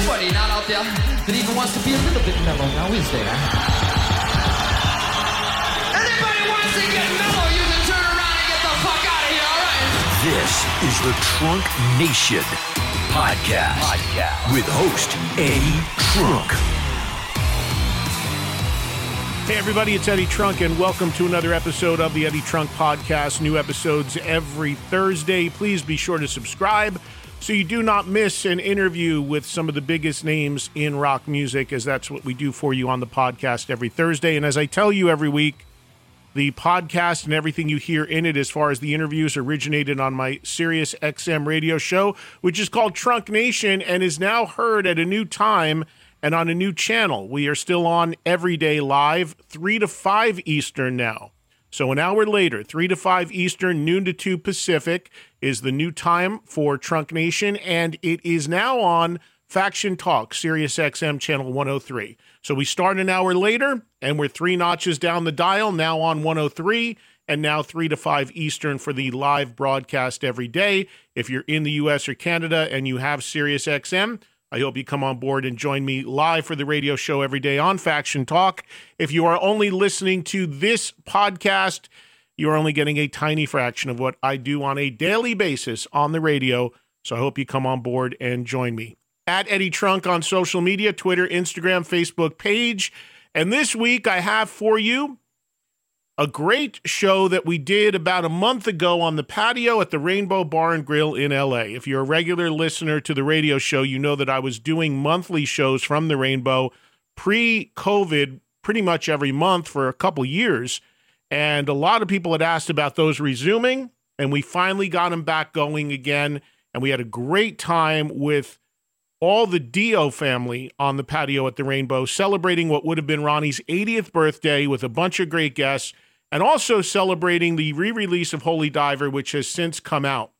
nobody not out there that even wants to be a little bit mellow, now is there? Anybody wants to get mellow, you can turn around and get the fuck out of here, alright? This is the Trunk Nation podcast, with host Eddie Trunk. Hey, everybody, it's Eddie Trunk, and welcome to another episode of the Eddie Trunk Podcast. New episodes every Thursday. Please be sure to subscribe so you do not miss an interview with some of the biggest names in rock music, as that's what we do for you on the podcast every Thursday. And as I tell you every week, the podcast and everything you hear in it, as far as the interviews, originated on my Sirius XM radio show, which is called Trunk Nation and is now heard at a new time and on a new channel. We are still on every day live, 3 to 5 Eastern now. So an hour later, 3 to 5 Eastern, noon to 2 Pacific is the new time for Trunk Nation, and it is now on Faction Talk, Sirius XM channel 103. So we start an hour later, and we're three notches down the dial, now on 103, and now 3 to 5 Eastern for the live broadcast every day. If you're in the US or Canada and you have Sirius XM, I hope you come on board and join me live for the radio show every day on Faction Talk. If you are only listening to this podcast, you are only getting a tiny fraction of what I do on a daily basis on the radio. So I hope you come on board and join me. At Eddie Trunk on social media Twitter, Instagram, Facebook page. And this week I have for you a great show that we did about a month ago on the patio at the Rainbow Bar and Grill in LA. If you're a regular listener to the radio show, you know that I was doing monthly shows from the Rainbow pre COVID pretty much every month for a couple years. And a lot of people had asked about those resuming, and we finally got them back going again. And we had a great time with all the Dio family on the patio at the Rainbow, celebrating what would have been Ronnie's 80th birthday with a bunch of great guests and also celebrating the re release of Holy Diver, which has since come out.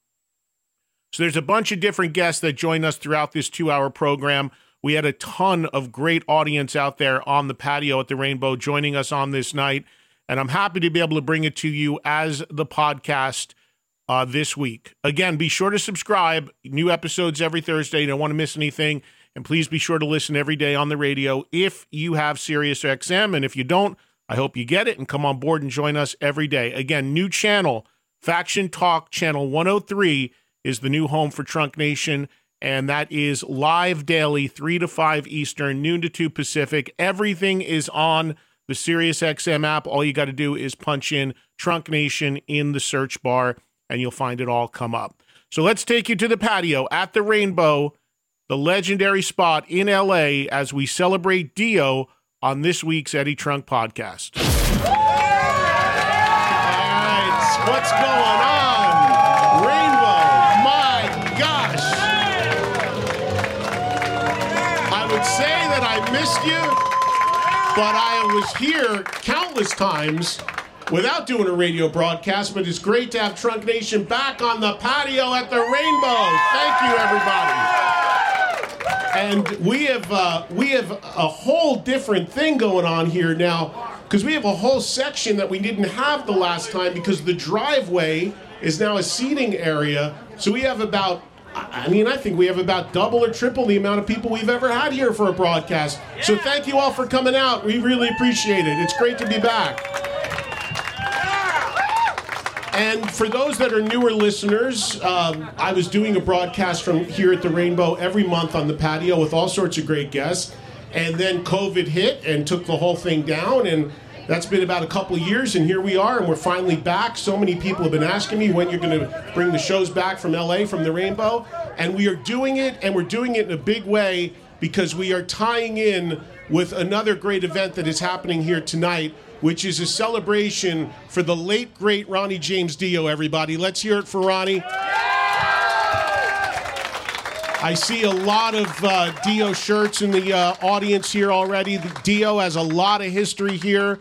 So there's a bunch of different guests that join us throughout this two hour program. We had a ton of great audience out there on the patio at the Rainbow joining us on this night. And I'm happy to be able to bring it to you as the podcast uh, this week. Again, be sure to subscribe. New episodes every Thursday. You don't want to miss anything. And please be sure to listen every day on the radio if you have Sirius XM. And if you don't, I hope you get it and come on board and join us every day. Again, new channel, Faction Talk Channel 103 is the new home for Trunk Nation. And that is live daily, 3 to 5 Eastern, noon to 2 Pacific. Everything is on the SiriusXM app. All you got to do is punch in Trunk Nation in the search bar, and you'll find it all come up. So let's take you to the patio at the Rainbow, the legendary spot in LA, as we celebrate Dio on this week's Eddie Trunk podcast. All right, what's going on? Rainbow, my gosh. I would say that I missed you, but I was here countless times without doing a radio broadcast, but it's great to have Trunk Nation back on the patio at the Rainbow. Thank you, everybody and we have uh, we have a whole different thing going on here now because we have a whole section that we didn't have the last time because the driveway is now a seating area. So we have about I I mean, I think we have about double or triple the amount of people we've ever had here for a broadcast. So thank you all for coming out. We really appreciate it. It's great to be back. And for those that are newer listeners, um, I was doing a broadcast from here at the Rainbow every month on the patio with all sorts of great guests. And then COVID hit and took the whole thing down. And that's been about a couple years. And here we are, and we're finally back. So many people have been asking me when you're going to bring the shows back from LA, from the Rainbow. And we are doing it, and we're doing it in a big way because we are tying in with another great event that is happening here tonight, which is a celebration for the late, great Ronnie James Dio, everybody. Let's hear it for Ronnie. I see a lot of uh, Dio shirts in the uh, audience here already. The Dio has a lot of history here.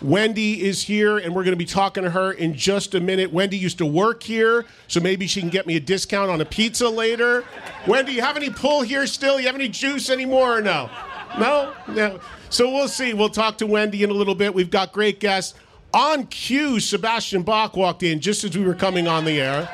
Wendy is here, and we're going to be talking to her in just a minute. Wendy used to work here, so maybe she can get me a discount on a pizza later. Wendy, you have any pull here still? You have any juice anymore or no? No? No. So we'll see. We'll talk to Wendy in a little bit. We've got great guests. On cue, Sebastian Bach walked in just as we were coming on the air.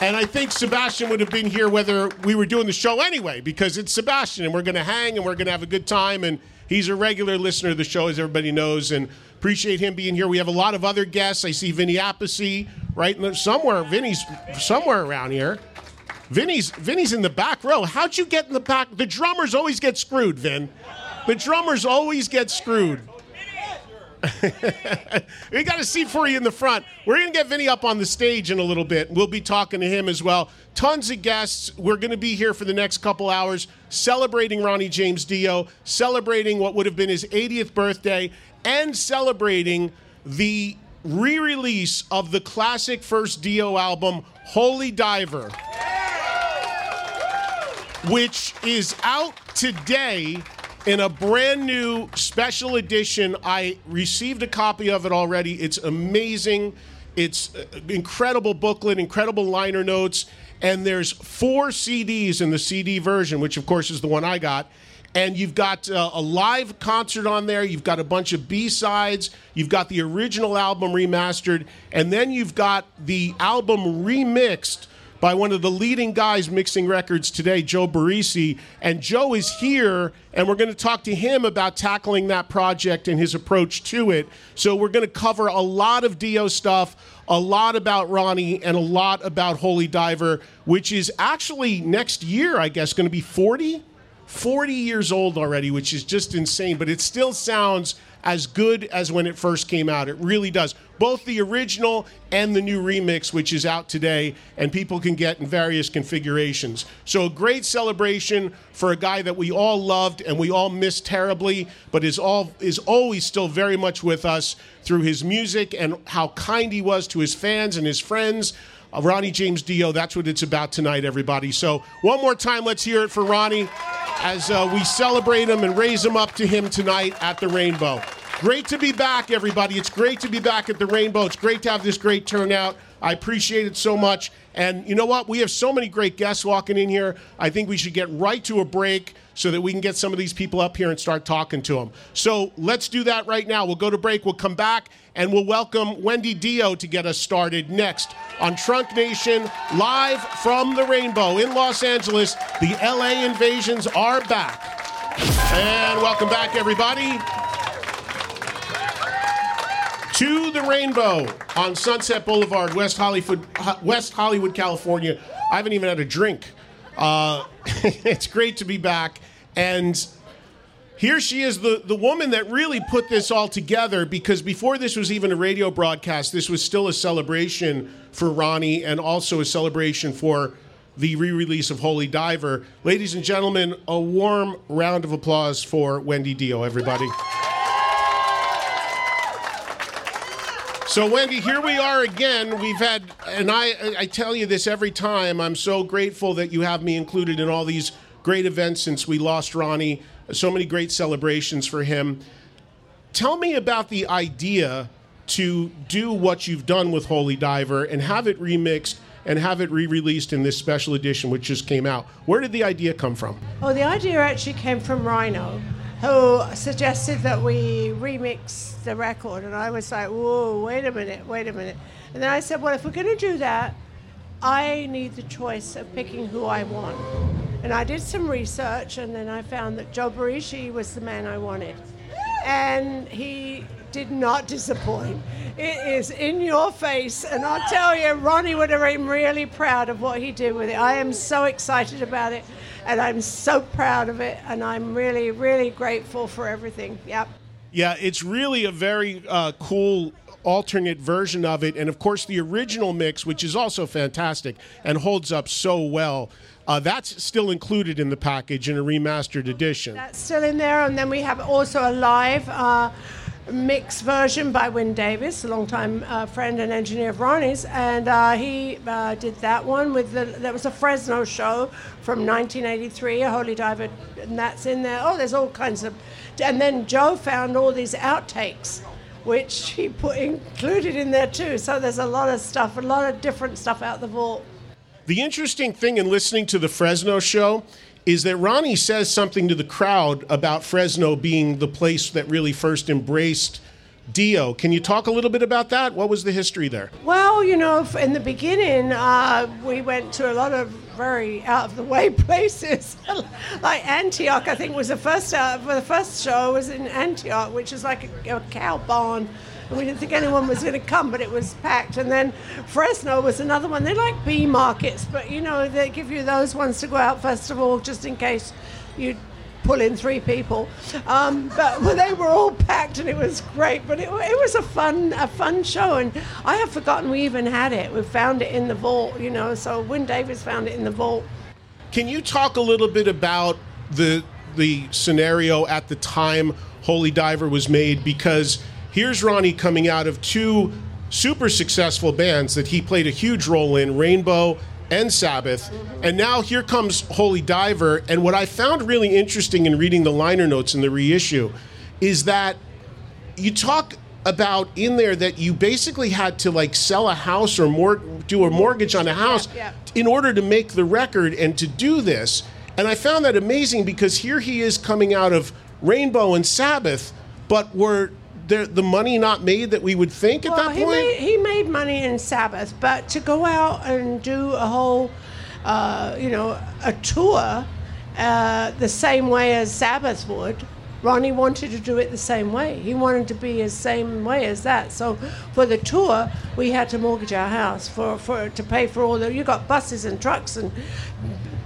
And I think Sebastian would have been here whether we were doing the show anyway, because it's Sebastian and we're going to hang and we're going to have a good time. And he's a regular listener of the show, as everybody knows, and appreciate him being here. We have a lot of other guests. I see Vinny Appice right somewhere. Vinny's somewhere around here. Vinny's Vinny's in the back row. How'd you get in the back? The drummers always get screwed, Vin. The drummers always get screwed. we got a seat for you in the front. We're going to get Vinny up on the stage in a little bit. We'll be talking to him as well. Tons of guests. We're going to be here for the next couple hours celebrating Ronnie James Dio, celebrating what would have been his 80th birthday, and celebrating the re release of the classic first Dio album, Holy Diver, which is out today in a brand new special edition. I received a copy of it already. It's amazing. It's uh, incredible booklet, incredible liner notes, and there's four CDs in the CD version, which of course is the one I got. And you've got uh, a live concert on there. You've got a bunch of B sides. You've got the original album remastered, and then you've got the album remixed by one of the leading guys mixing records today, Joe Barresi. And Joe is here, and we're going to talk to him about tackling that project and his approach to it. So we're going to cover a lot of Dio stuff, a lot about Ronnie, and a lot about Holy Diver, which is actually next year, I guess, going to be 40? 40 years old already, which is just insane, but it still sounds as good as when it first came out. It really does. Both the original and the new remix, which is out today, and people can get in various configurations. So, a great celebration for a guy that we all loved and we all missed terribly, but is all is always still very much with us through his music and how kind he was to his fans and his friends. Uh, Ronnie James Dio, that's what it's about tonight, everybody. So, one more time, let's hear it for Ronnie as uh, we celebrate him and raise him up to him tonight at the Rainbow. Great to be back, everybody. It's great to be back at the Rainbow. It's great to have this great turnout. I appreciate it so much. And you know what? We have so many great guests walking in here. I think we should get right to a break so that we can get some of these people up here and start talking to them. So let's do that right now. We'll go to break, we'll come back, and we'll welcome Wendy Dio to get us started next on Trunk Nation, live from the Rainbow in Los Angeles. The LA invasions are back. And welcome back, everybody to the Rainbow on Sunset Boulevard, West Hollywood, West Hollywood, California. I haven't even had a drink. Uh, it's great to be back, and here she is, the, the woman that really put this all together. Because before this was even a radio broadcast, this was still a celebration for Ronnie, and also a celebration for the re-release of Holy Diver. Ladies and gentlemen, a warm round of applause for Wendy Dio, everybody. So, Wendy, here we are again. We've had, and I, I tell you this every time, I'm so grateful that you have me included in all these great events since we lost Ronnie. So many great celebrations for him. Tell me about the idea to do what you've done with Holy Diver and have it remixed and have it re released in this special edition, which just came out. Where did the idea come from? Oh, the idea actually came from Rhino who suggested that we remix the record. And I was like, whoa, wait a minute, wait a minute. And then I said, well, if we're going to do that, I need the choice of picking who I want. And I did some research, and then I found that Joe Barresi was the man I wanted. And he did not disappoint. It is in your face, and I'll tell you, Ronnie would have been really proud of what he did with it. I am so excited about it, and I'm so proud of it, and I'm really, really grateful for everything. Yep. Yeah, it's really a very uh, cool alternate version of it, and of course the original mix, which is also fantastic and holds up so well. Uh, that's still included in the package in a remastered edition. That's still in there, and then we have also a live uh, mix version by Wyn Davis, a longtime uh, friend and engineer of Ronnie's, and uh, he uh, did that one with the. That was a Fresno show from 1983, a Holy Diver, and that's in there. Oh, there's all kinds of, and then Joe found all these outtakes. Which he put included in there too. So there's a lot of stuff, a lot of different stuff out the vault. The interesting thing in listening to the Fresno show is that Ronnie says something to the crowd about Fresno being the place that really first embraced Dio. Can you talk a little bit about that? What was the history there? Well, you know, in the beginning, uh, we went to a lot of very out of the way places, like Antioch. I think was the first. Uh, for the first show was in Antioch, which is like a, a cow barn. We didn't think anyone was going to come, but it was packed. And then Fresno was another one. They're like bee markets, but you know they give you those ones to go out first of all, just in case you pull in three people. Um, but well, they were all packed and it was great. But it, it was a fun, a fun show. And I have forgotten we even had it. We found it in the vault, you know. So Wyn Davis found it in the vault. Can you talk a little bit about the the scenario at the time Holy Diver was made? Because here's Ronnie coming out of two super successful bands that he played a huge role in, Rainbow and Sabbath, mm-hmm. and now here comes Holy Diver. And what I found really interesting in reading the liner notes in the reissue is that you talk about in there that you basically had to like sell a house or mor- do a mortgage on a house yeah. in order to make the record and to do this. And I found that amazing because here he is coming out of Rainbow and Sabbath, but were there the money not made that we would think at that he point? made, he made money in Sabbath, but to go out and do a whole, uh, you know, a tour uh, the same way as Sabbath would, Ronnie wanted to do it the same way. He wanted to be the same way as that. So for the tour, we had to mortgage our house for, for to pay for all the. You got buses and trucks and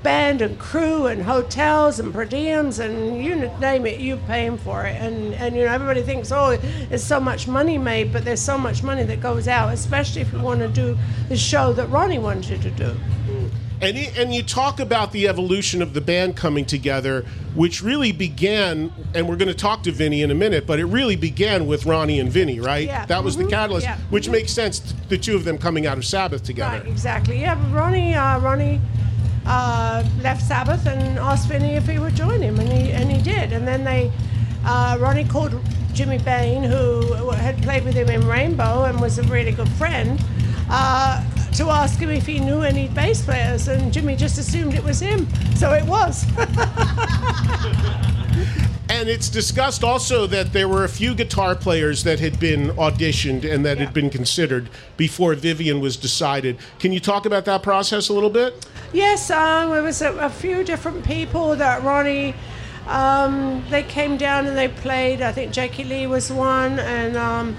band and crew and hotels and per diems and you name it, you're paying for it. And and you know everybody thinks, oh, there's so much money made, but there's so much money that goes out, especially if you want to do the show that Ronnie wanted to do. And, y- and you talk about the evolution of the band coming together, which really began, and we're going to talk to Vinny in a minute, but it really began with Ronnie and Vinny, right? Yeah. That was the Mhm. catalyst, Yeah. which makes sense, the two of them coming out of Sabbath together. Right, exactly. Yeah, Ronnie, uh, Ronnie uh, left Sabbath and asked Vinny if he would join him, and he and he did. And then they, uh, Ronnie called Jimmy Bain, who had played with him in Rainbow and was a really good friend, uh, to ask him if he knew any bass players, and Jimmy just assumed it was him, so it was. And it's discussed also that there were a few guitar players that had been auditioned and that Yeah. had been considered before Vivian was decided. Can you talk about that process a little bit? Yes, um, there was a, a few different people that Ronnie. Um, they came down and they played. I think Jackie Lee was one, and um,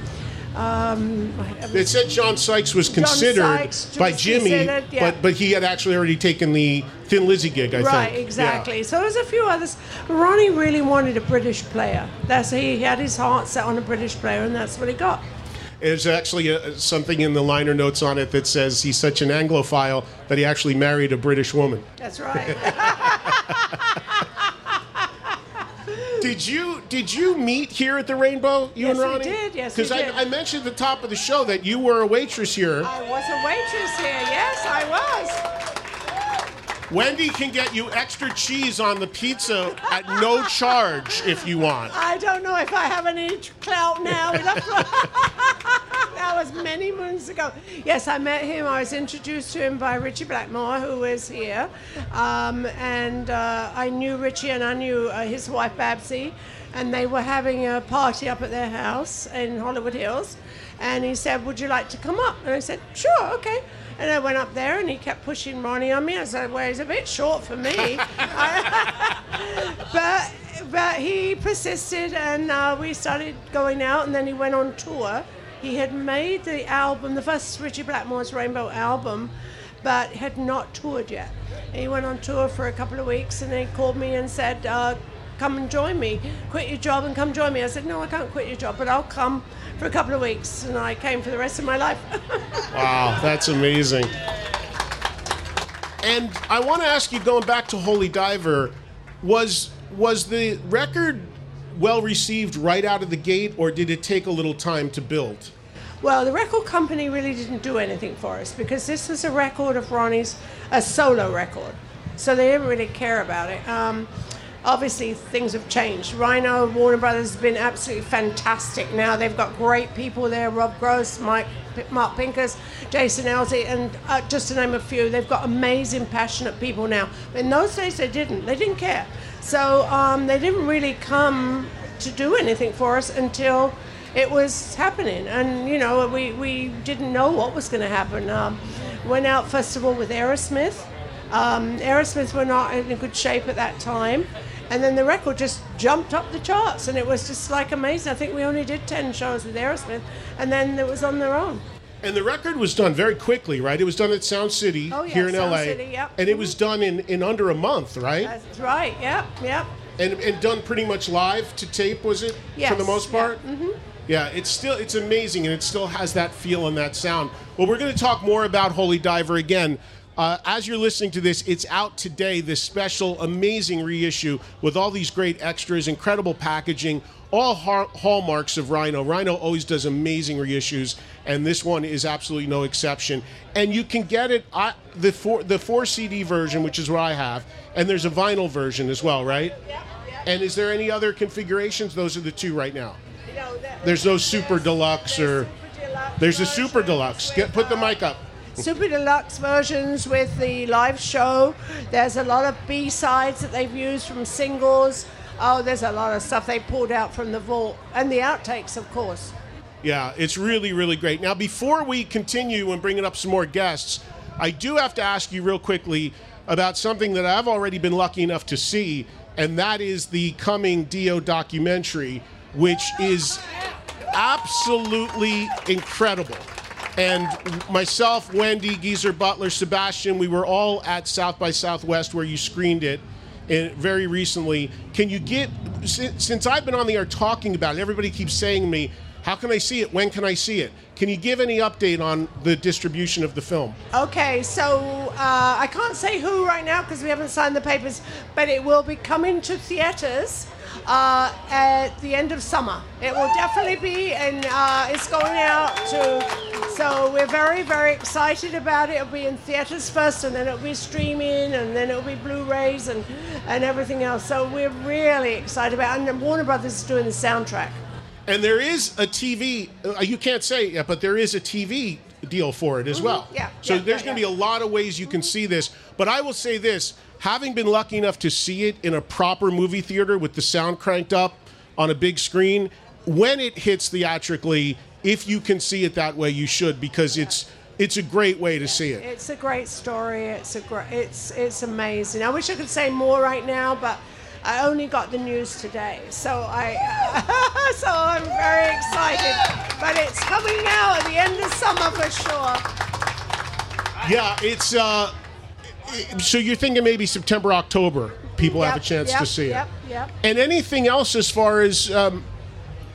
um, It said John Sykes was considered Sykes by Jimmy, considered, yeah. but but he had actually already taken the Thin Lizzy gig, I think. right, Yeah. exactly. So there's a few others. Ronnie really wanted a British player. That's he had his heart set on a British player, and that's what he got. There's actually a, something in the liner notes on it that says he's such an Anglophile that he actually married a British woman. That's right. Did you did you meet here at the Rainbow, you Yes, and we Ronnie? did. Yes, Because I. I mentioned at the top of the show that you were a waitress here. I was a waitress here. Yes, I was. Wendy can get you extra cheese on the pizza at no charge if you want. I don't know if I have any clout now. that was many moons ago. Yes, I met him. I was introduced to him by Ritchie Blackmore, who was here. Um, and uh, I knew Ritchie and I knew uh, his wife Babsy. And they were having a party up at their house in Hollywood Hills. And he said, Would you like to come up? And I said, Sure, okay. And I went up there and he kept pushing Ronnie on me. I said, well, he's a bit short for me. but but he persisted and uh, we started going out and then he went on tour. He had made the album, the first Ritchie Blackmore's Rainbow album, but had not toured yet. He went on tour for a couple of weeks and then he called me and said, uh, come and join me. Quit your job and come join me. I said, no, I can't quit your job, but I'll come for a couple of weeks. And I came for the rest of my life. Wow, that's amazing. And I want to ask you, going back to Holy Diver, was was the record well received right out of the gate, or did it take a little time to build? Well, the record company really didn't do anything for us because this was a record of Ronnie's, a solo record. So they didn't really care about it. Um, obviously, things have changed. Rhino, Warner Brothers has been absolutely fantastic now. They've got great people there Rob Gross, Mike, Mark Pinkus, Jason Elzy, and uh, just to name a few. They've got amazing, passionate people now. In those days, they didn't. They didn't care. So um, they didn't really come to do anything for us until it was happening. And, you know, we, we didn't know what was going to happen. Um, went out, first of all, with Aerosmith. Um, Aerosmith were not in good shape at that time. And then the record just jumped up the charts, and it was just like amazing. I think we only did 10 shows with Aerosmith, and then it was on their own. And the record was done very quickly, right? It was done at Sound City Oh, yeah, here in Sound LA. City, yep. And it was done in, in under a month, right? That's right, yep, yep. and, and done pretty much live to tape, was it? For the most part? mhm. Yeah, it's still it's amazing and it still has that feel and that sound. Well, we're going to talk more about Holy Diver again. Uh, as you're listening to this, it's out today, this special, amazing reissue with all these great extras, incredible packaging, all har- hallmarks of Rhino. Rhino always does amazing reissues, and this one is absolutely no exception. And you can get it, I, the, four, the four CD version, which is what I have, and there's a vinyl version as well, right? And is there any other configurations? Those are the two right now. There's no super deluxe or there's a super deluxe. Get put the mic up. Super deluxe versions with the live show. There's a lot of B sides that they've used from singles. Oh, there's a lot of stuff they pulled out from the vault and the outtakes, of course. Yeah, it's really really great. Now before we continue and bringing up some more guests, I do have to ask you real quickly about something that I've already been lucky enough to see, and that is the coming Dio documentary, which is absolutely incredible. And myself, Wendy, Geezer Butler, Sebastian, we were all at South by Southwest where you screened it and very recently. Can you get, since, since I've been on the air talking about it, everybody keeps saying to me, how can I see it? When can I see it? Can you give any update on the distribution of the film? Okay, so uh, I can't say who right now because we haven't signed the papers, but it will be coming to theaters uh, at the end of summer. It will definitely be, and uh, it's going out to. So we're very, very excited about it. It'll be in theaters first, and then it'll be streaming, and then it'll be Blu-rays and and everything else. So we're really excited about, it. and Warner Brothers is doing the soundtrack. And there is a TV, uh, you can't say it but there is a TV deal for it as well. Mm-hmm. Yeah, So yeah, there's yeah, going to yeah. be a lot of ways you can see this. But I will say this having been lucky enough to see it in a proper movie theater with the sound cranked up on a big screen, when it hits theatrically, if you can see it that way, you should because it's. It's a great way to see it. It's a great story. It's a great. It's it's amazing. I wish I could say more right now, but I only got the news today, so I so I'm very excited. But it's coming now at the end of summer for sure. Yeah, it's. uh So you're thinking maybe September, October, people have a chance yep, to see it. yep, it. yep. And anything else as far as um,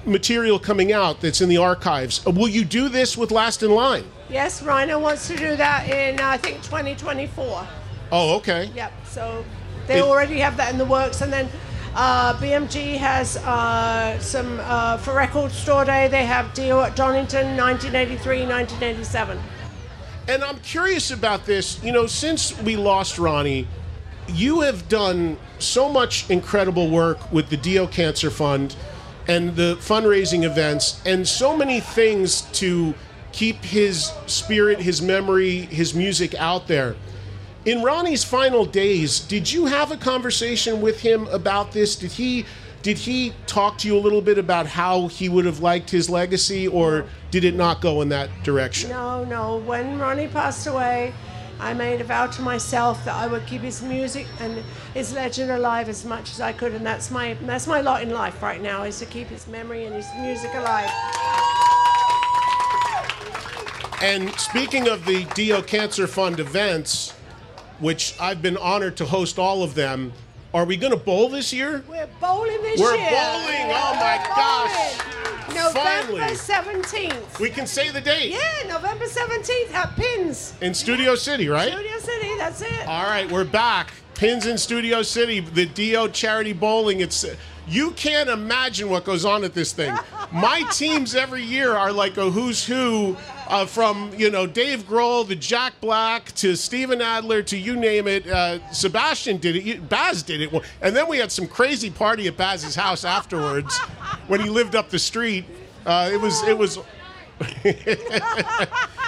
material coming out that's in the archives? Uh, Will you do this with Last in Line? Yes, Rhino wants to do that in I think 2024. Oh, okay. Yep. So they It- already have that in the works, and then uh, BMG has uh, some uh, for Record Store Day. They have Dio at Donington, 1983, 1987. And I'm curious about this. You know, since we lost Ronnie, you have done so much incredible work with the Dio Cancer Fund and the fundraising events, and so many things to keep his spirit, his memory, his music out there. In Ronnie's final days, did you have a conversation with him about this? Did he Did he talk to you a little bit about how he would have liked his legacy, or did it not go in that direction? No, no. When Ronnie passed away, I made a vow to myself that I would keep his music and his legend alive as much as I could, and that's my that's my lot in life right now is to keep his memory and his music alive. And speaking of the Dio Cancer Fund events, which I've been honored to host all of them, are we going to bowl this year? We're bowling this year. We're bowling! Oh my gosh! November Finally. 17th. We can say the date. Yeah, November 17th at Pinz. In Studio City, right? Studio City, that's it. All right, we're back. Pinz in Studio City, the Dio Charity Bowling. It's you can't imagine what goes on at this thing. My teams every year are like a who's who, uh, from you know Dave Grohl to Jack Black to Steven Adler to you name it. Uh, Sebastian did it. Baz did it, and then we had some crazy party at Baz's house afterwards when he lived up the street. Uh, it was it was.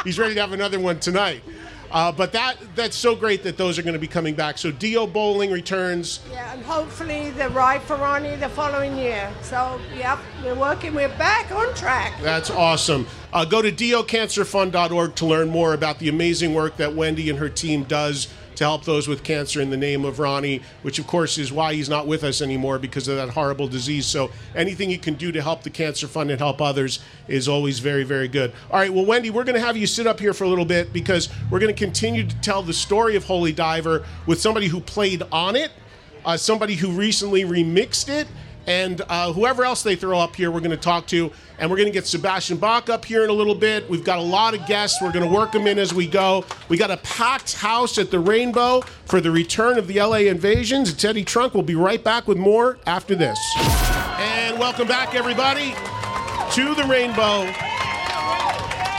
He's ready to have another one tonight. Uh, but that that's so great that those are going to be coming back. So Dio Bowling returns. Yeah, and hopefully the ride for Ronnie the following year. So, yep, we're working. We're back on track. That's awesome. Uh, go to diocancerfund.org to learn more about the amazing work that Wendy and her team does to help those with cancer in the name of Ronnie, which of course is why he's not with us anymore because of that horrible disease. So anything you can do to help the Cancer Fund and help others is always very, very good. All right, well, Wendy, we're going to have you sit up here for a little bit because we're going to continue to tell the story of Holy Diver with somebody who played on it, uh, somebody who recently remixed it, and uh, whoever else they throw up here, we're going to talk to. And we're going to get Sebastian Bach up here in a little bit. We've got a lot of guests. We're going to work them in as we go. We got a packed house at the Rainbow for the return of the LA Invasions. It's Eddie Trunk. We'll be right back with more after this. And welcome back, everybody, to the Rainbow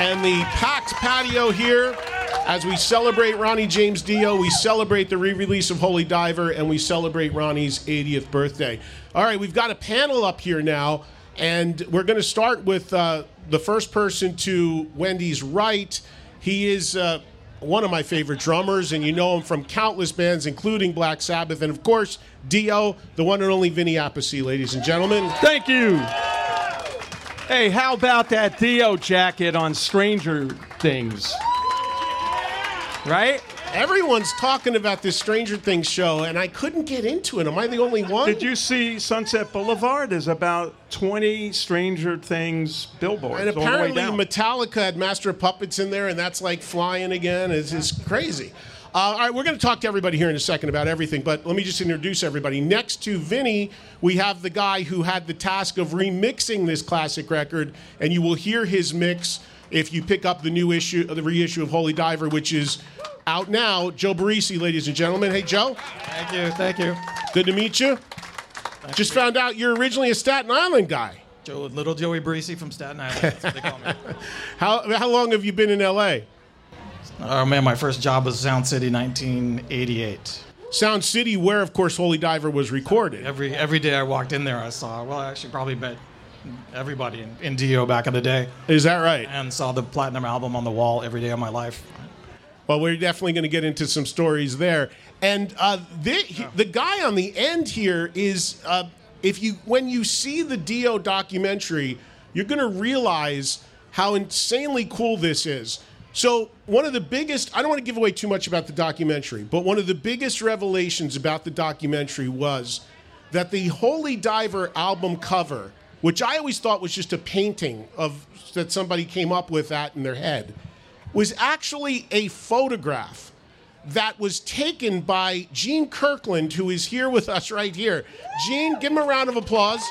and the packed patio here as we celebrate Ronnie James Dio, we celebrate the re-release of Holy Diver, and we celebrate Ronnie's 80th birthday. All right, we've got a panel up here now, and we're going to start with uh, the first person to Wendy's right. He is uh, one of my favorite drummers, and you know him from countless bands, including Black Sabbath, and of course Dio, the one and only Vinny Appice, ladies and gentlemen. Thank you. Hey, how about that Dio jacket on Stranger Things? Right? Everyone's talking about this Stranger Things show, and I couldn't get into it. Am I the only one? Did you see Sunset Boulevard? There's about 20 Stranger Things billboards And all the way apparently, down. Metallica had Master of Puppets in there, and that's like flying again. It's just crazy. Uh, all right, we're going to talk to everybody here in a second about everything, but let me just introduce everybody. Next to Vinny, we have the guy who had the task of remixing this classic record, and you will hear his mix if you pick up the new issue, uh, the reissue of Holy Diver, which is out now. Joe Barresi, ladies and gentlemen. Hey, Joe. Thank you, thank you. Good to meet you. Just found out you're originally a Staten Island guy. Joe, little Joey Breesy from Staten Island. That's what they call me. How, how long have you been in LA? Oh man, my first job was Sound City, 1988. Sound City, where of course Holy Diver was recorded. Every every day I walked in there, I saw. Well, I actually probably met everybody in, in Dio back in the day, Is that right? and saw the platinum album on the wall every day of my life. Well, we're definitely going to get into some stories there. And uh, the, he- the guy on the end here is, uh, if you when you see the Dio documentary, you're going to realize how insanely cool this is. So one of the biggest, I don't want to give away too much about the documentary, but one of the biggest revelations about the documentary was that the Holy Diver album cover, which I always thought was just a painting of that somebody came up with that in their head, was actually a photograph that was taken by Gene Kirkland, who is here with us right here. Gene, give him a round of applause.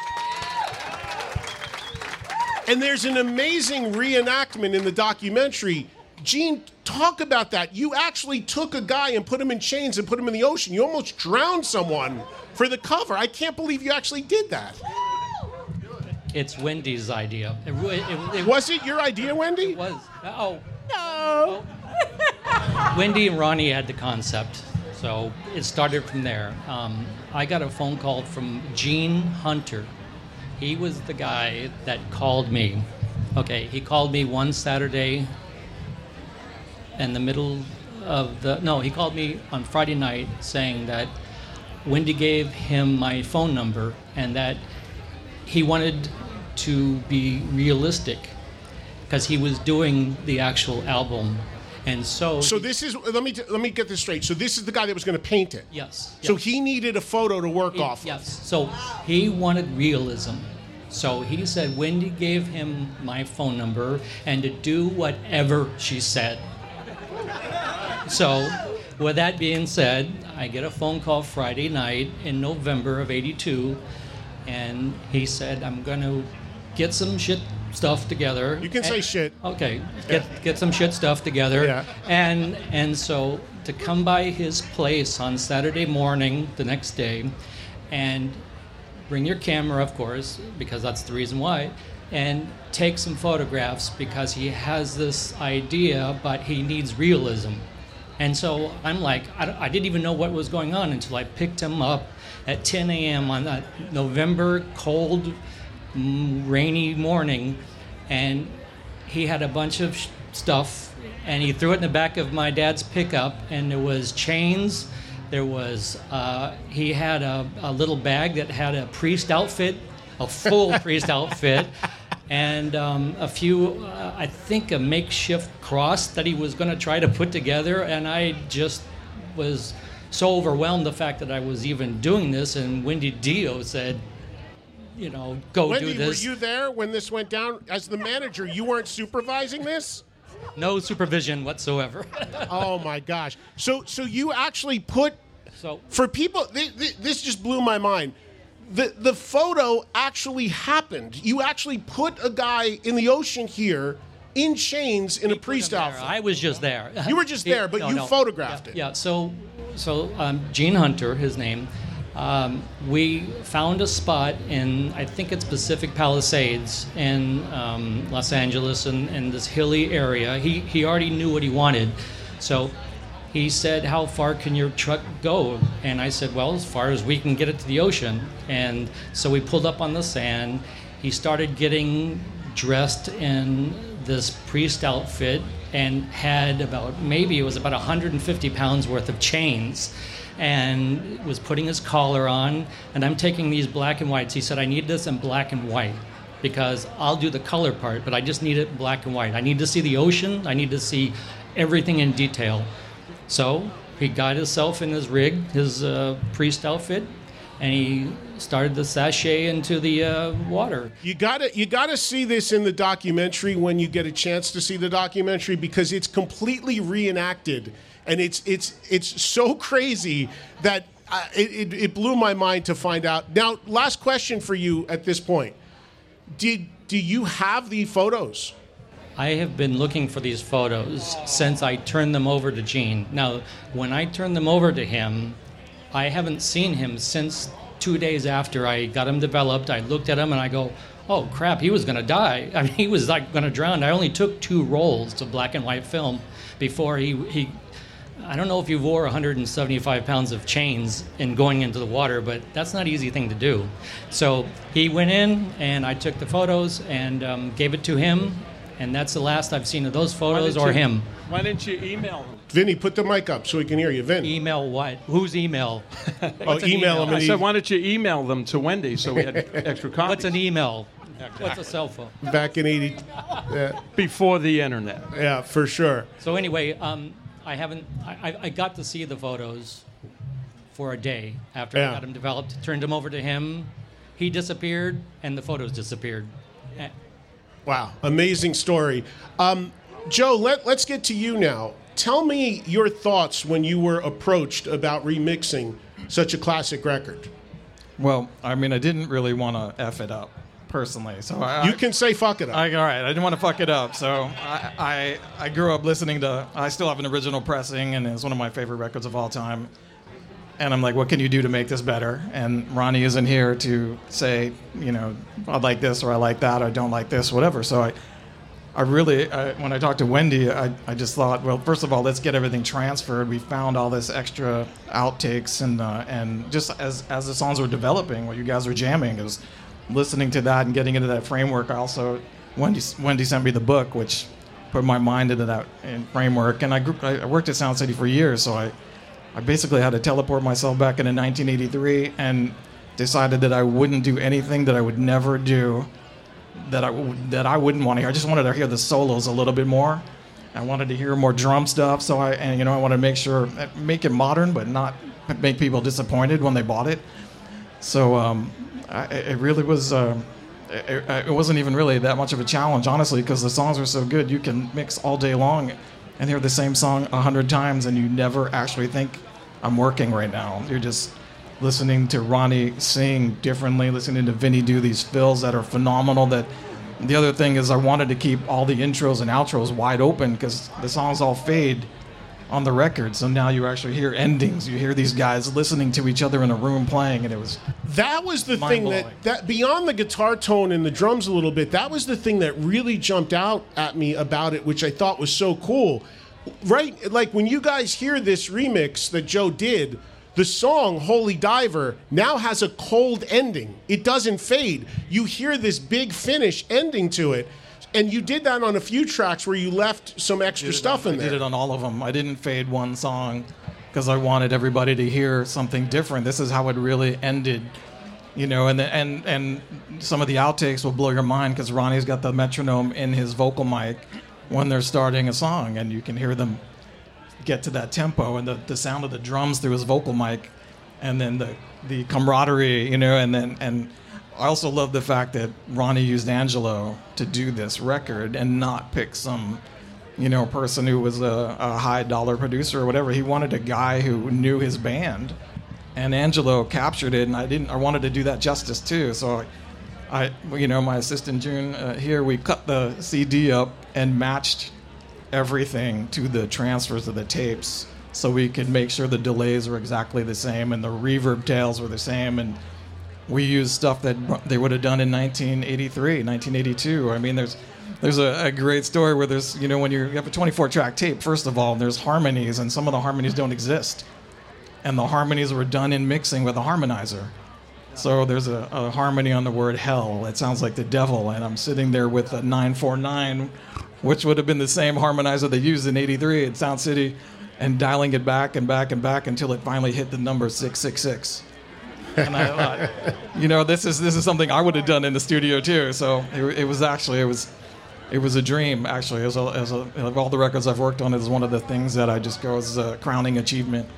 And there's an amazing reenactment in the documentary. Gene, talk about that. You actually took a guy and put him in chains and put him in the ocean. You almost drowned someone for the cover. I can't believe you actually did that. It's Wendy's idea. It, wa- it, it Was it your idea, Wendy? It was. Oh. No. Wendy and Ronnie had the concept, so it started from there. Um, I got a phone call from Gene Hunter. He was the guy that called me. Okay, he called me one Saturday in the middle of the. No, he called me on Friday night saying that Wendy gave him my phone number and that he wanted to be realistic because he was doing the actual album. And so, So this is let me let me get this straight. So this is the guy that was going to paint it. Yes. So yes. he needed a photo to work He- off. Yes. So he wanted realism. So he said Wendy gave him my phone number and to do whatever she said. So, with that being said, I get a phone call Friday night in November of 82, and he said, I'm going to get some shit stuff together. You can say shit. Okay, get get some shit stuff together. Yeah. And and so to come by his place on Saturday morning the next day, and bring your camera, of course, because that's the reason why, and take some photographs because he has this idea, but he needs realism. And so I'm like, I, I didn't even know what was going on until I picked him up at 10 a.m. on that November cold, mm, rainy morning, and he had a bunch of sh- stuff, and he threw it in the back of my dad's pickup, and there was chains. There was uh, he had a, a little bag that had a priest outfit, a full priest outfit, and um, a few, uh, I think, a makeshift cross that he was going to try to put together. And I just was so overwhelmed the fact that I was even doing this. And Wendy Dio said, you know, go Wendy, do this. were you there when this went down? As the manager, you weren't supervising this? no supervision whatsoever. oh my gosh! So, so you actually put so for people. Th- th- this just blew my mind. The the photo actually happened. You actually put a guy in the ocean here in chains in a priest outfit. I was just there. You were just there, but No, you no. photographed yeah, it. Yeah. So, so um, Gene Hunter, his name. Um, we found a spot in I think it's Pacific Palisades in um, Los Angeles in, in this hilly area. He he already knew what he wanted, so he said, "How far can your truck go?" And I said, "Well, as far as we can get it to the ocean." And so we pulled up on the sand. He started getting dressed in this priest outfit and had about maybe it was about 150 pounds worth of chains and was putting his collar on. And i'm taking these black and whites. He said i need this in black and white because i'll do the color part but i just need it black and white. I need to see the ocean. I need to see everything in detail. So he got himself in his rig his uh, priest outfit and he started the sashay into the uh, water You gotta you gotta see this in the documentary when you get a chance to see the documentary because it's completely reenacted and it's it's it's so crazy that uh, it, it, it blew my mind to find out. Now, last question for you at this point: Did do you have the photos? I have been looking for these photos since I turned them over to Gene. Now, when I turned them over to him, I haven't seen him since two days after I got him developed. I looked at him and I go, oh crap, he was going to die. I mean, he was like going to drown. I only took two rolls of black and white film before he, he I don't know if you wore 175 pounds of chains in going into the water, but that's not an easy thing to do. So he went in, and I took the photos and um, gave it to him, and that's the last I've seen of those photos or you- him. Why didn't you email him? Vinny, put the mic up so we can hear you. Vin. Email what? Whose email? Oh, email him. I said, why don't you email them to Wendy so we had extra copies? What's an email? What's a cell phone? back in eighty. Yeah, Before the internet. yeah, for sure. So anyway, um, I haven't. I, I- I got to see the photos for a day after Yeah. I got them developed. Turned them over to him. He disappeared, and the photos disappeared. Wow, amazing story. Um, Joe, let, let's get to you now. Tell me your thoughts when you were approached about remixing such a classic record. Well, I mean, I didn't really want to f it up personally, so I, You can say fuck it up. I, all right, I didn't want to fuck it up. So I, I, I grew up listening to. I still have an original pressing, and it's one of my favorite records of all time. And I'm like, what can you do to make this better? And Ronnie isn't here to say, you know, I like this or I like that or I don't like this, whatever. So I, I really, I, when I talked to Wendy, I, I just thought, well, first of all, let's get everything transferred. We found all this extra outtakes and uh, and just as as the songs were developing, what you guys were jamming is listening to that and getting into that framework. I also, Wendy Wendy sent me the book, which put my mind into that in framework. And I, grew, I worked at Sound City for years, so I I basically had to teleport myself back into 1983 and decided that I wouldn't do anything that I would never do that I that I wouldn't want to hear. I just wanted to hear the solos a little bit more. I wanted to hear more drum stuff. So I and you know I wanted to make sure make it modern, but not make people disappointed when they bought it. So um, I, it really was. Uh, it, it wasn't even really that much of a challenge, honestly, because the songs are so good. You can mix all day long and hear the same song a hundred times, and you never actually think I'm working right now. You're just listening to Ronnie sing differently, listening to Vinny do these fills that are phenomenal. That the other thing is, I wanted to keep all the intros and outros wide open because the songs all fade on the record. So now you actually hear endings. You hear these guys listening to each other in a room playing, and it was That was the thing that, that beyond the guitar tone and the drums a little bit, that was the thing that really jumped out at me about it, which I thought was so cool. Right? Like when you guys hear this remix that Joe did, the song Holy Diver now has a cold ending. It doesn't fade. You hear this big finish ending to it. And you did that on a few tracks where you left some extra stuff on, in there. I did it on all of them. I didn't fade one song because I wanted everybody to hear something different. This is how it really ended, you know. And the, and and some of the outtakes will blow your mind because Ronnie's got the metronome in his vocal mic when they're starting a song, and you can hear them get to that tempo and the, the sound of the drums through his vocal mic, and then the the camaraderie, you know, and then and. I also love the fact that Ronnie used Angelo to do this record and not pick some you know, person who was a, a high dollar producer or whatever. He wanted a guy who knew his band, and Angelo captured it. And I didn't. I wanted to do that justice too. So, I, you know, my assistant June uh, here, we cut the CD up and matched everything to the transfers of the tapes, so we could make sure the delays were exactly the same and the reverb tails were the same and we use stuff that they would have done in 1983, 1982. I mean, there's there's a, a great story where there's you know when you have a 24 track tape, first of all, there's harmonies, and some of the harmonies don't exist, and the harmonies were done in mixing with a harmonizer. So there's a, a harmony on the word hell. It sounds like the devil, and I'm sitting there with a 949, which would have been the same harmonizer they used in '83 at Sound City, and dialing it back and back and back until it finally hit the number 666 and I thought, you know, this is this is something I would have done in the studio too. So it, it was actually it was it was a dream. Actually, as a, as a, of all the records I've worked on, was one of the things that I just go as a crowning achievement.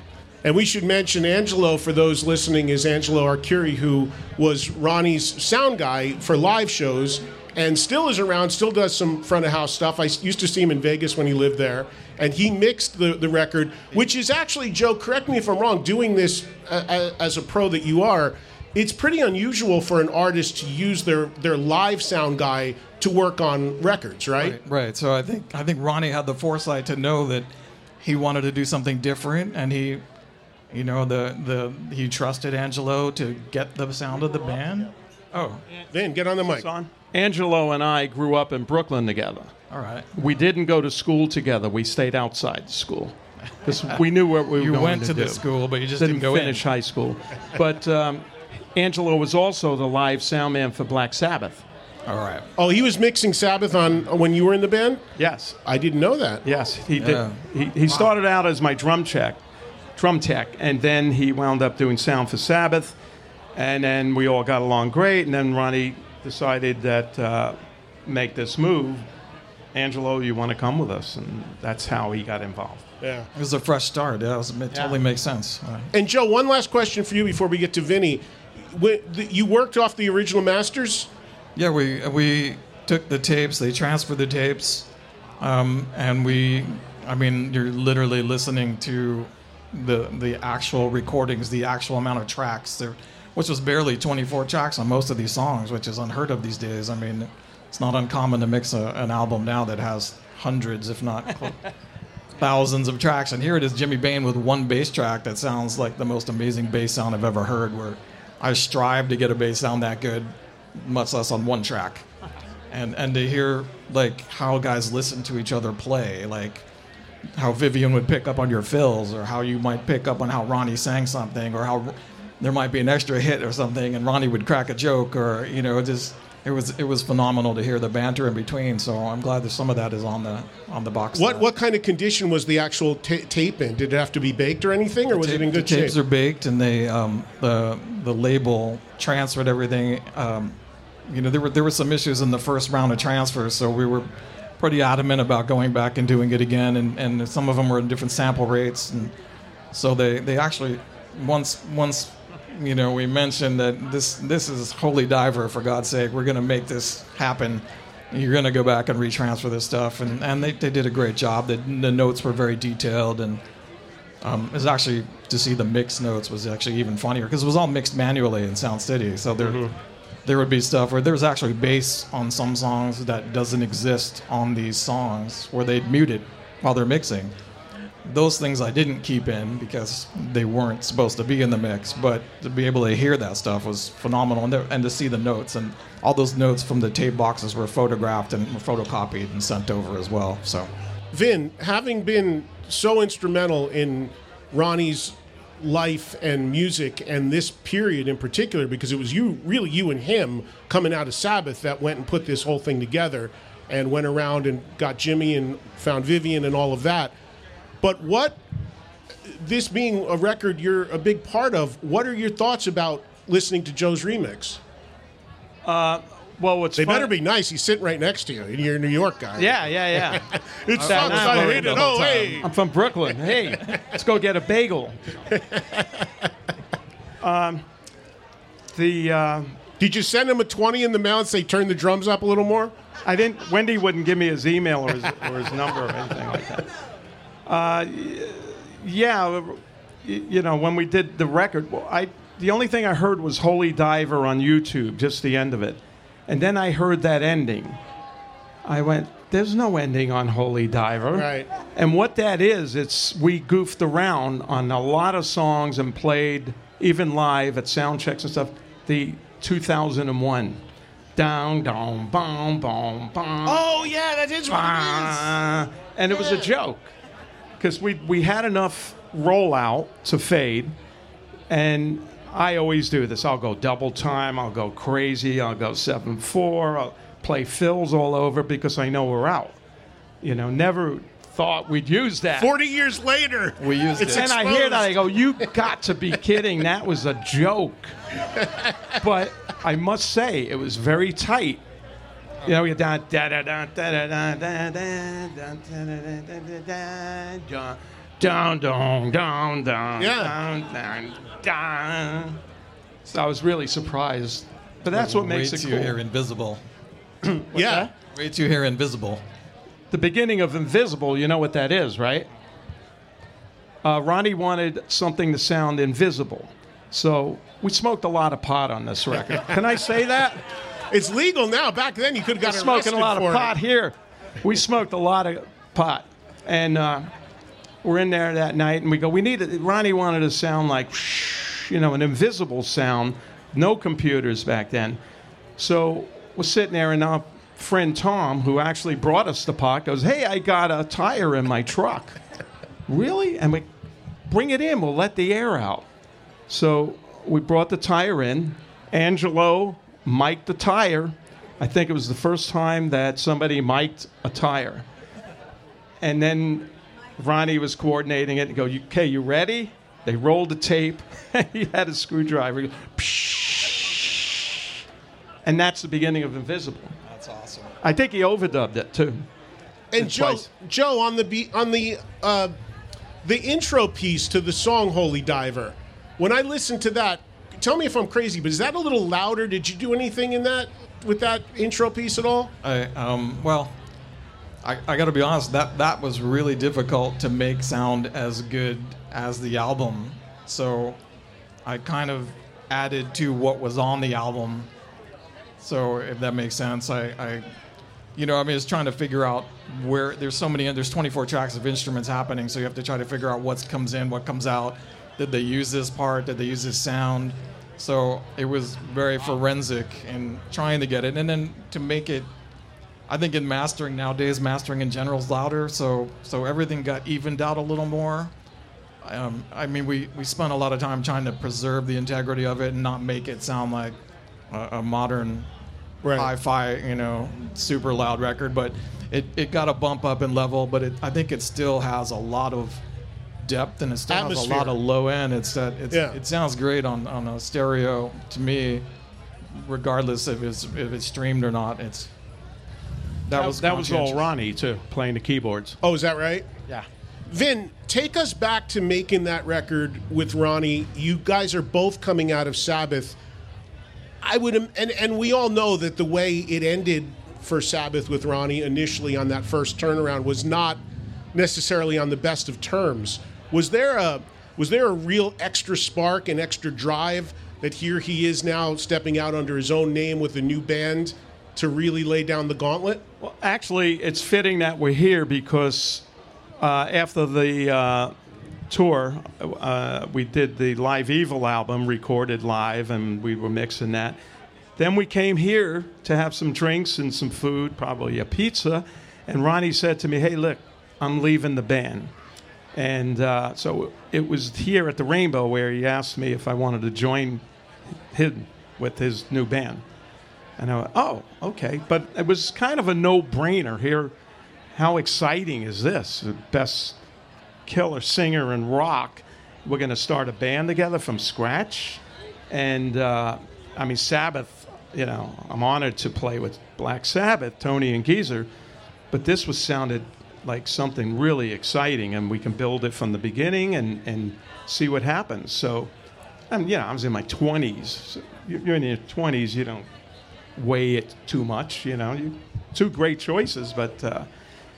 And we should mention Angelo for those listening is Angelo Arcuri, who was Ronnie's sound guy for live shows and still is around, still does some front of house stuff. I used to see him in Vegas when he lived there. And he mixed the, the record, which is actually, Joe, correct me if I'm wrong, doing this uh, as a pro that you are, it's pretty unusual for an artist to use their, their live sound guy to work on records, right? Right, right. So I think I think Ronnie had the foresight to know that he wanted to do something different, and he, you know, the the he trusted Angelo to get the sound of the band. Oh, Vin, get on the mic. Angelo and I grew up in Brooklyn together. all right. We didn't go to school together. We stayed outside the school because we knew what we were You going went to, to do. the school, but you just didn't, didn't go in. finish high school. But um, Angelo was also the live sound man for Black Sabbath. All right. Oh, he was mixing Sabbath on when you were in the band? Yes. I didn't know that. Yes, he Yeah. did. He, he started out as my drum check, drum tech, and then he wound up doing sound for Sabbath, and then we all got along great. And then Ronnie decided that uh, make this move. Angelo, you want to come with us? And that's how he got involved. Yeah. It was a fresh start. Yeah, it, was, it totally makes sense. All right. And Joe, one last question for you before we get to Vinny. When, the, you worked off the original masters? Yeah, we we took the tapes, they transferred the tapes, um, and we, I mean, you're literally listening to the the actual recordings, the actual amount of tracks there, which was barely 24 tracks on most of these songs, which is unheard of these days. I mean, it's not uncommon to mix a, an album now that has hundreds, if not thousands of tracks. And here it is, Jimmy Bain with one bass track that sounds like the most amazing bass sound I've ever heard. Where I strive to get a bass sound that good, much less on one track. And and to hear like how guys listen to each other play, like how Vivian would pick up on your fills, or how you might pick up on how Ronnie sang something, or how there might be an extra hit or something, and Ronnie would crack a joke, or you know, just it was it was phenomenal to hear the banter in between. So I'm glad that some of that is on the on the box. What set. what kind of condition was the actual ta tape in? Did it have to be baked or anything, or was it in good shape? the tapes shape? are baked, and they um, the the label transferred everything. Um, you know, there were there were some issues in the first round of transfers, so we were pretty adamant about going back and doing it again. And, and some of them were in different sample rates, and so they they actually once once you know we mentioned that this this is Holy Diver for God's sake, we're going to make this happen. You're going to go back and retransfer this stuff, and, and they, they did a great job. The, the notes were very detailed, and um, it was actually to see the mixed notes was actually even funnier because it was all mixed manually in Sound City. So there, there would be stuff where there was actually bass on some songs that doesn't exist on these songs where they'd mute it while they're mixing. Those things I didn't keep in because they weren't supposed to be in the mix, but to be able to hear that stuff was phenomenal, and, and to see the notes and all those notes from the tape boxes were photographed and photocopied and sent over as well. So. Vin, having been so instrumental in Ronnie's life and music and this period in particular, because it was you, really you and him coming out of Sabbath that went and put this whole thing together and went around and got Jimmy and found Vivian and all of that. But what, this being a record you're a big part of, what are your thoughts about listening to Joe's remix? Uh, well, what's They fun- better be nice. He's sitting right next to you, and you're a New York guy. Yeah, yeah, yeah. it I'm sucks. from I hate it. Oh, hey, I'm from Brooklyn. Hey, let's go get a bagel. um, the uh, did you send him a twenty in the mail and say turn the drums up a little more? I didn't. Wendy wouldn't give me his email or his, or his number or anything like that. Uh, yeah, you know when we did the record, well, I the only thing I heard was Holy Diver on YouTube, just the end of it, and then I heard that ending. I went, "There's no ending on Holy Diver." Right. And what that is, it's we goofed around on a lot of songs and played even live at sound checks and stuff. The 2001, down, down, boom, boom, boom. Oh yeah, that is what it is. And it was a joke because we we had enough rollout to fade, and I always do this. I'll go double time. I'll go crazy. I'll go seven four. I'll play fills all over because I know we're out. You know, never thought we'd use that. Forty years later, we used It's and I hear that I go, "You got to be kidding! That was a joke." but I must say, it was very tight. You know, we da da da da da da da da da da da da da da down down down down Yeah. down down down. So I was really surprised, but that's what makes Wait it till cool. you hear Invisible. yeah. Wait till you hear Invisible. the beginning of Invisible, you know what that is, right? Uh, Ronnie wanted something to sound invisible. So we smoked a lot of pot on this record. Can I say that? It's legal now. Back then, you could have We're got smoking a lot of pot it. here. We smoked a lot of pot. And uh, we're in there that night and we go, we need it. Ronnie wanted to sound like, you know, an invisible sound. No computers back then. So we're sitting there and our friend Tom, who actually brought us the pot, goes, hey, I got a tire in my truck. really? And we bring it in. We'll let the air out. So we brought the tire in. Angelo mic'd the tire. I think it was the first time that somebody mic'd a tire. And then Ronnie was coordinating it and go, okay, you ready? They rolled the tape. he had a screwdriver. And that's the beginning of Invisible. That's awesome. I think he overdubbed it too. And Joe, Twice. Joe, on the be- on the uh, the intro piece to the song "Holy Diver," when I listened to that, tell me if I'm crazy, but is that a little louder? Did you do anything in that with that intro piece at all? I um well, I, I got to be honest. That that was really difficult to make sound as good as the album. So, I kind of added to what was on the album. So if that makes sense, I, I you know, I mean, it's trying to figure out where there's so many. There's 24 tracks of instruments happening, so you have to try to figure out what comes in, what comes out. Did they use this part? Did they use this sound? So it was very forensic in trying to get it, and then to make it. I think in mastering nowadays, mastering in general is louder, so so everything got evened out a little more. Um, I mean, we, we spent a lot of time trying to preserve the integrity of it and not make it sound like a, a modern Right. hi-fi, you know, super loud record, but it, it got a bump up in level, but it, I think it still has a lot of depth and it still has a lot of low end. It's that it's, Yeah. it sounds great on, on a stereo to me, regardless if it's if it's streamed or not. It's that, was that was all. Ronnie too, playing the keyboards. Oh, is that right? Yeah. Vin, take us back to making that record with Ronnie. You guys are both coming out of Sabbath. I would, and and we all know that the way it ended for Sabbath with Ronnie initially on that first turnaround was not necessarily on the best of terms. Was there a was there a real extra spark and extra drive that here he is now stepping out under his own name with a new band to really lay down the gauntlet? Well, actually, it's fitting that we're here because uh, after the uh, tour, uh, we did the Live Evil album, recorded live, and we were mixing that. Then we came here to have some drinks and some food, probably a pizza. And Ronnie said to me, Hey, look, I'm leaving the band. And uh, so it was here at the Rainbow where he asked me if I wanted to join him with his new band. And I went, oh, okay. But it was kind of a no brainer here. How exciting is this? The best killer singer in rock. We're going to start a band together from scratch. And uh, I mean, Sabbath, you know, I'm honored to play with Black Sabbath, Tony and Geezer. But this was sounded like something really exciting, and we can build it from the beginning and, and see what happens. So, and you know, I was in my 20s. So you- you're in your 20s, you don't weigh it too much, you know. You, two great choices, but uh,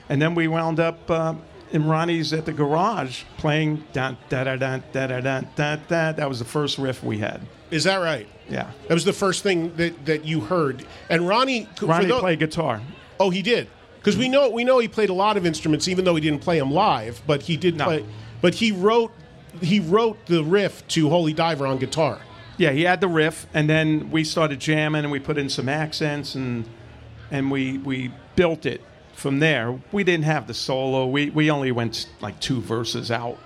and then we wound up uh, in Ronnie's at the garage playing da da da da da da da da da. That was the first riff we had. Is that right? Yeah. That was the first thing that, that you heard. And Ronnie, Ronnie tho- played guitar. Oh, he did. Because we know we know he played a lot of instruments, even though he didn't play them live. But he did play. But he wrote he wrote the riff to Holy Diver on guitar. Yeah, he had the riff, and then we started jamming, and we put in some accents, and and we we built it from there. We didn't have the solo. We we only went like two verses out.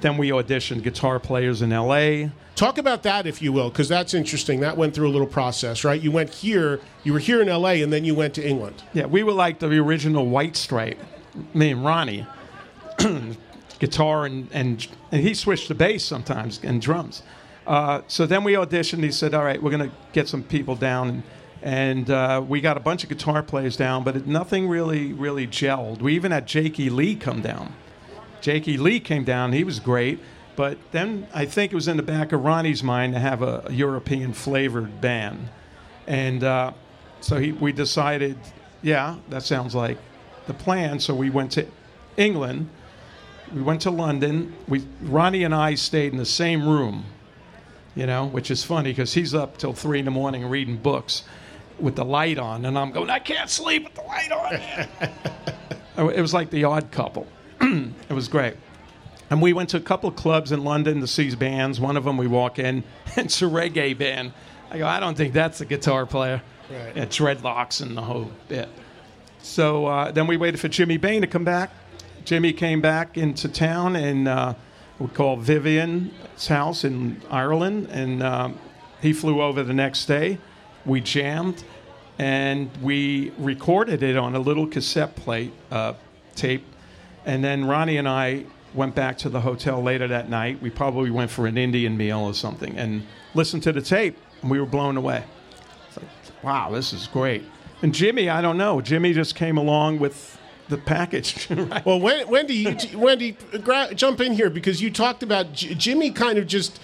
Then we auditioned guitar players in L.A. Talk about that, if you will, because that's interesting. That went through a little process, right? You went here, you were here in L.A., and then you went to England. Yeah, we were like the original White Stripe. Me and Ronnie, guitar and, and and he switched to bass sometimes and drums. Uh, so then we auditioned. He said, "All right, we're going to get some people down," and, and uh, we got a bunch of guitar players down, but it, nothing really really gelled. We even had Jakey Lee come down. Jakey Lee came down. He was great. But then I think it was in the back of Ronnie's mind to have a, European flavored band. And uh, so he, we decided, yeah, that sounds like the plan. So we went to England. We went to London. We, Ronnie and I stayed in the same room, you know, which is funny because he's up till three in the morning reading books with the light on. And I'm going, I can't sleep with the light on. it was like the odd couple. it was great. And we went to a couple of clubs in London to see bands. One of them we walk in, and it's a reggae band. I go, I don't think that's a guitar player. Right. Yeah, dreadlocks and the whole bit. So uh, then we waited for Jimmy Bain to come back. Jimmy came back into town, and uh, we called Vivian's house in Ireland, and um, he flew over the next day. We jammed, and we recorded it on a little cassette plate uh, tape. And then Ronnie and I went back to the hotel later that night. We probably went for an Indian meal or something and listened to the tape, and we were blown away. It's like, wow, this is great. And Jimmy, I don't know. Jimmy just came along with the package. right? Well, Wen- Wendy, you, Wendy, gra- jump in here because you talked about J- Jimmy kind of just.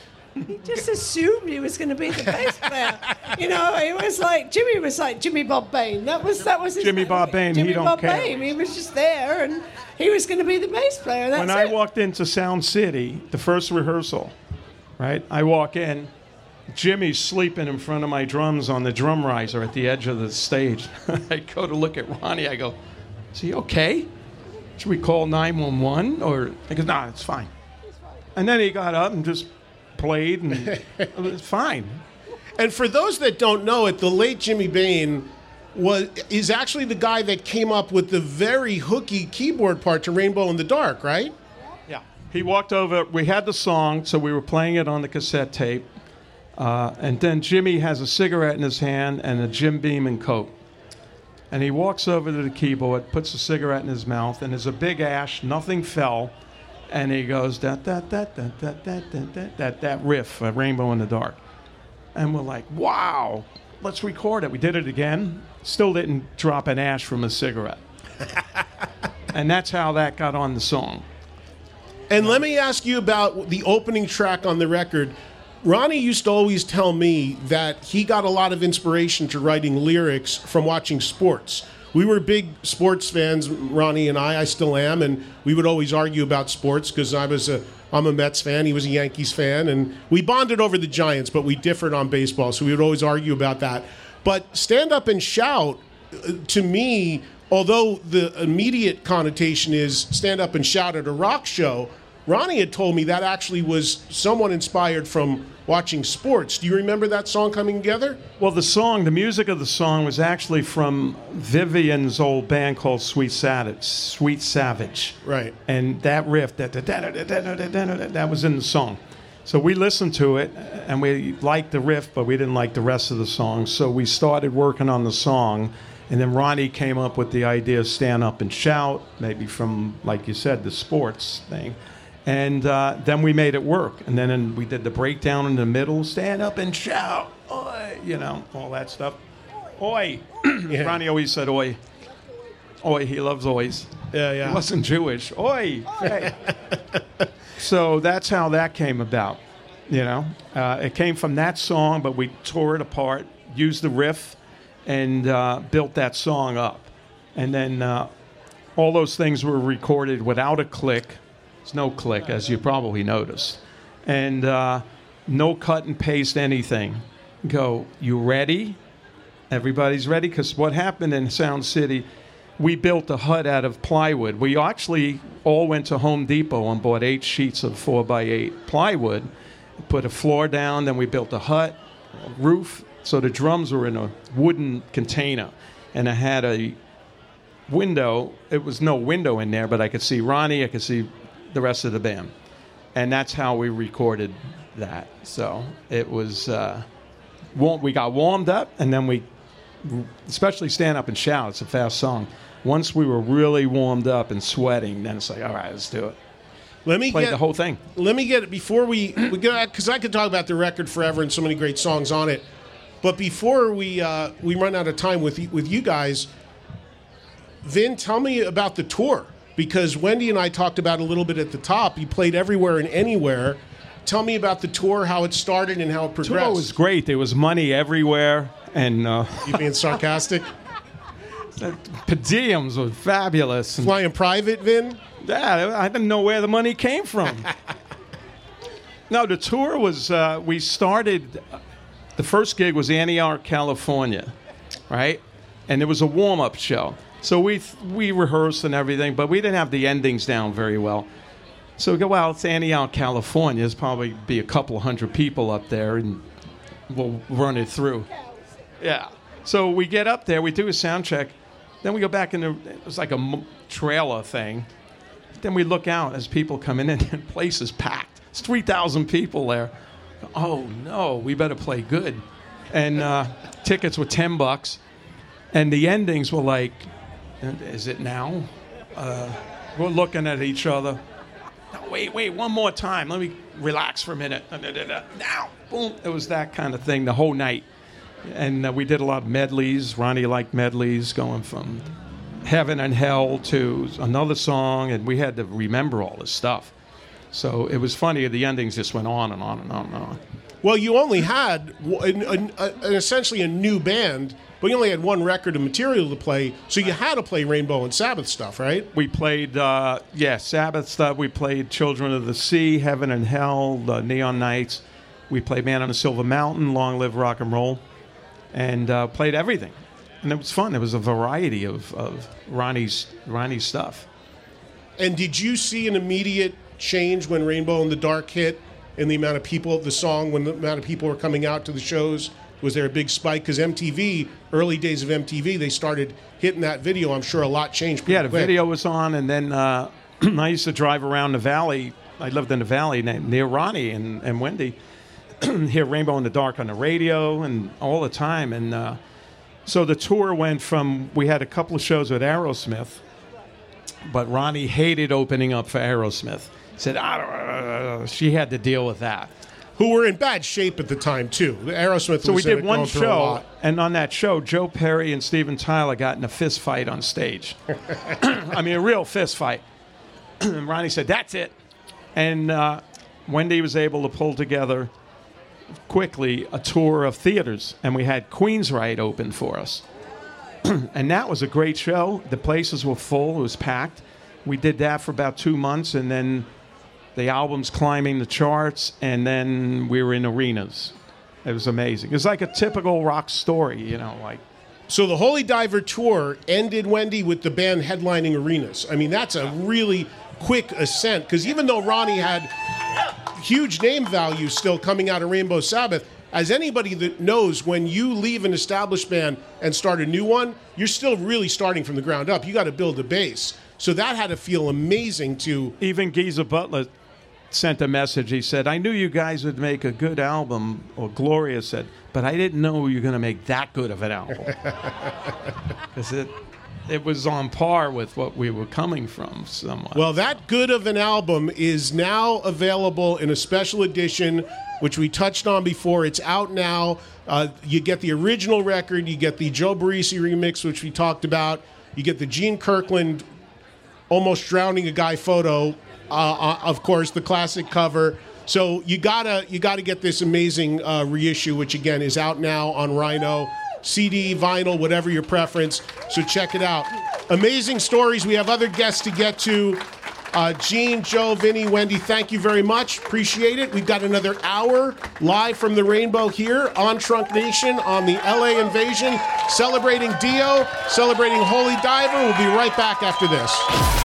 He just assumed he was going to be the bass player. you know, it was like Jimmy was like Jimmy Bob Bain. That was that was his Jimmy name. Bob Bain, he Jimmy don't Bob care. Bain. He was just there, and he was going to be the bass player. That's when I it. walked into Sound City, the first rehearsal, right? I walk in, Jimmy's sleeping in front of my drums on the drum riser at the edge of the stage. I go to look at Ronnie. I go, "Is he okay? Should we call 911?" Or he goes, "Nah, it's fine." And then he got up and just played, and it was fine. And for those that don't know it, the late Jimmy Bain was is actually the guy that came up with the very hooky keyboard part to Rainbow in the Dark, right? Yeah. He walked over. We had the song, so we were playing it on the cassette tape. Uh, and then Jimmy has a cigarette in his hand and a Jim Beam and Coke. And he walks over to the keyboard, puts a cigarette in his mouth, and there's a big ash, nothing fell. And he goes, that, that, that, that, that, that, that, that, that, that riff, a Rainbow in the Dark. And we're like, wow, let's record it. We did it again. Still didn't drop an ash from a cigarette. and that's how that got on the song. And let me ask you about the opening track on the record. Ronnie used to always tell me that he got a lot of inspiration to writing lyrics from watching sports. We were big sports fans, Ronnie and I. I still am, and we would always argue about sports because I was a I'm a Mets fan. He was a Yankees fan, and we bonded over the Giants, but we differed on baseball, so we would always argue about that. But stand up and shout, uh, to me, although the immediate connotation is stand up and shout at a rock show, Ronnie had told me that actually was somewhat inspired from watching sports. Do you remember that song coming together? Well, the song, the music of the song was actually from Vivian's old band called Sweet Savage. Sweet Savage. Right. And that riff, that, that, that, that, that, that, that was in the song. So we listened to it and we liked the riff, but we didn't like the rest of the song. So we started working on the song. And then Ronnie came up with the idea of stand up and shout, maybe from, like you said, the sports thing. And uh, then we made it work. And then and we did the breakdown in the middle, stand up and shout, oi, you know, all that stuff. Oi. Ronnie always said oi. Oi, he loves ois. Yeah, yeah. He wasn't Jewish. Oi. Hey. so that's how that came about. You know, uh, it came from that song, but we tore it apart, used the riff, and uh, built that song up. And then uh, all those things were recorded without a click. No click, as you probably noticed. And uh, no cut and paste anything. Go, you ready? Everybody's ready? Because what happened in Sound City, we built a hut out of plywood. We actually all went to Home Depot and bought eight sheets of four by eight plywood, put a floor down, then we built a hut, a roof. So the drums were in a wooden container, and I had a window. It was no window in there, but I could see Ronnie, I could see the rest of the band, and that's how we recorded that. So it was. Uh, warm, we got warmed up, and then we, especially stand up and shout. It's a fast song. Once we were really warmed up and sweating, then it's like, all right, let's do it. Let me Played get the whole thing. Let me get it before we we go because I could talk about the record forever and so many great songs on it. But before we uh, we run out of time with with you guys, Vin, tell me about the tour because Wendy and I talked about a little bit at the top. You played everywhere and anywhere. Tell me about the tour, how it started, and how it progressed. Tour was great. There was money everywhere, and uh, you being sarcastic. per diems were fabulous. Flying private, Vin? yeah, I didn't know where the money came from. no, the tour was. Uh, we started. The first gig was Antioch, California, right? And it was a warm-up show. So we we rehearsed and everything, but we didn't have the endings down very well. So we go, well, it's Antioch, California. There's probably be a couple hundred people up there, and we'll run it through. Yeah. So we get up there, we do a sound check, then we go back in the. It was like a trailer thing. Then we look out as people come in, and the place is packed. It's three thousand people there. Oh no, we better play good. And uh, tickets were ten bucks, and the endings were like, "Is it now?" Uh, we're looking at each other. No, wait, wait, one more time. Let me relax for a minute. Now, boom. It was that kind of thing the whole night. And uh, we did a lot of medleys. Ronnie liked medleys, going from heaven and hell to another song, and we had to remember all this stuff. So it was funny. The endings just went on and on and on and on. Well, you only had an, an, an, essentially a new band, but you only had one record of material to play, so you had to play Rainbow and Sabbath stuff, right? We played, uh, yeah, Sabbath stuff. We played Children of the Sea, Heaven and Hell, the Neon Nights. We played Man on the Silver Mountain, Long Live Rock and Roll, and uh, played everything. And it was fun. It was a variety of, of Ronnie's Ronnie's stuff. And did you see an immediate change when Rainbow in the Dark hit and the amount of people, the song, when the amount of people were coming out to the shows? Was there a big spike? Because MTV, early days of MTV, they started hitting that video. I'm sure a lot changed. Yeah, the quick. video was on, and then uh, I used to drive around the valley. I lived in the valley near Ronnie and, and Wendy, hear Rainbow in the Dark on the radio and all the time. And uh, so the tour went from we had a couple of shows with Aerosmith, but Ronnie hated opening up for Aerosmith. Said ah, she had to deal with that. Who were in bad shape at the time too. The Aerosmith. So we did one show, and on that show, Joe Perry and Steven Tyler got in a fist fight on stage. I mean, a real fist fight. and Ronnie said, "That's it," and uh, Wendy was able to pull together quickly a tour of theaters, and we had Queensryche open for us, and that was a great show. The places were full; it was packed. We did that for about two months, and then the album's climbing the charts, and then we were in arenas. It was amazing. It's like a typical rock story, you know, like. So the Holy Diver tour ended, Wendy, with the band headlining arenas. I mean, that's a really quick ascent because even though Ronnie had huge name value still coming out of Rainbow Sabbath, as anybody that knows, when you leave an established band and start a new one, you're still really starting from the ground up. You got to build a base. So that had to feel amazing to. Even Geezer Butler sent a message. He said, I knew you guys would make a good album, or Gloria said, but I didn't know you were going to make that good of an album. Because it, it was on par with what we were coming from somewhat. Well, that good of an album is now available in a special edition, which we touched on before. It's out now. Uh, you get the original record, you get the Joe Barresi remix, which we talked about, you get the Gene Kirkland almost drowning a guy photo, uh, uh, of course, the classic cover. So you gotta you gotta get this amazing uh, reissue, which again is out now on Rhino. CD, vinyl, whatever your preference. So check it out. Amazing stories. We have other guests to get to. Uh, Gene, Joe, Vinny, Wendy, thank you very much. Appreciate it. We've got another hour live from the Rainbow here on Trunk Nation on the LA Invasion, celebrating Dio, celebrating Holy Diver. We'll be right back after this.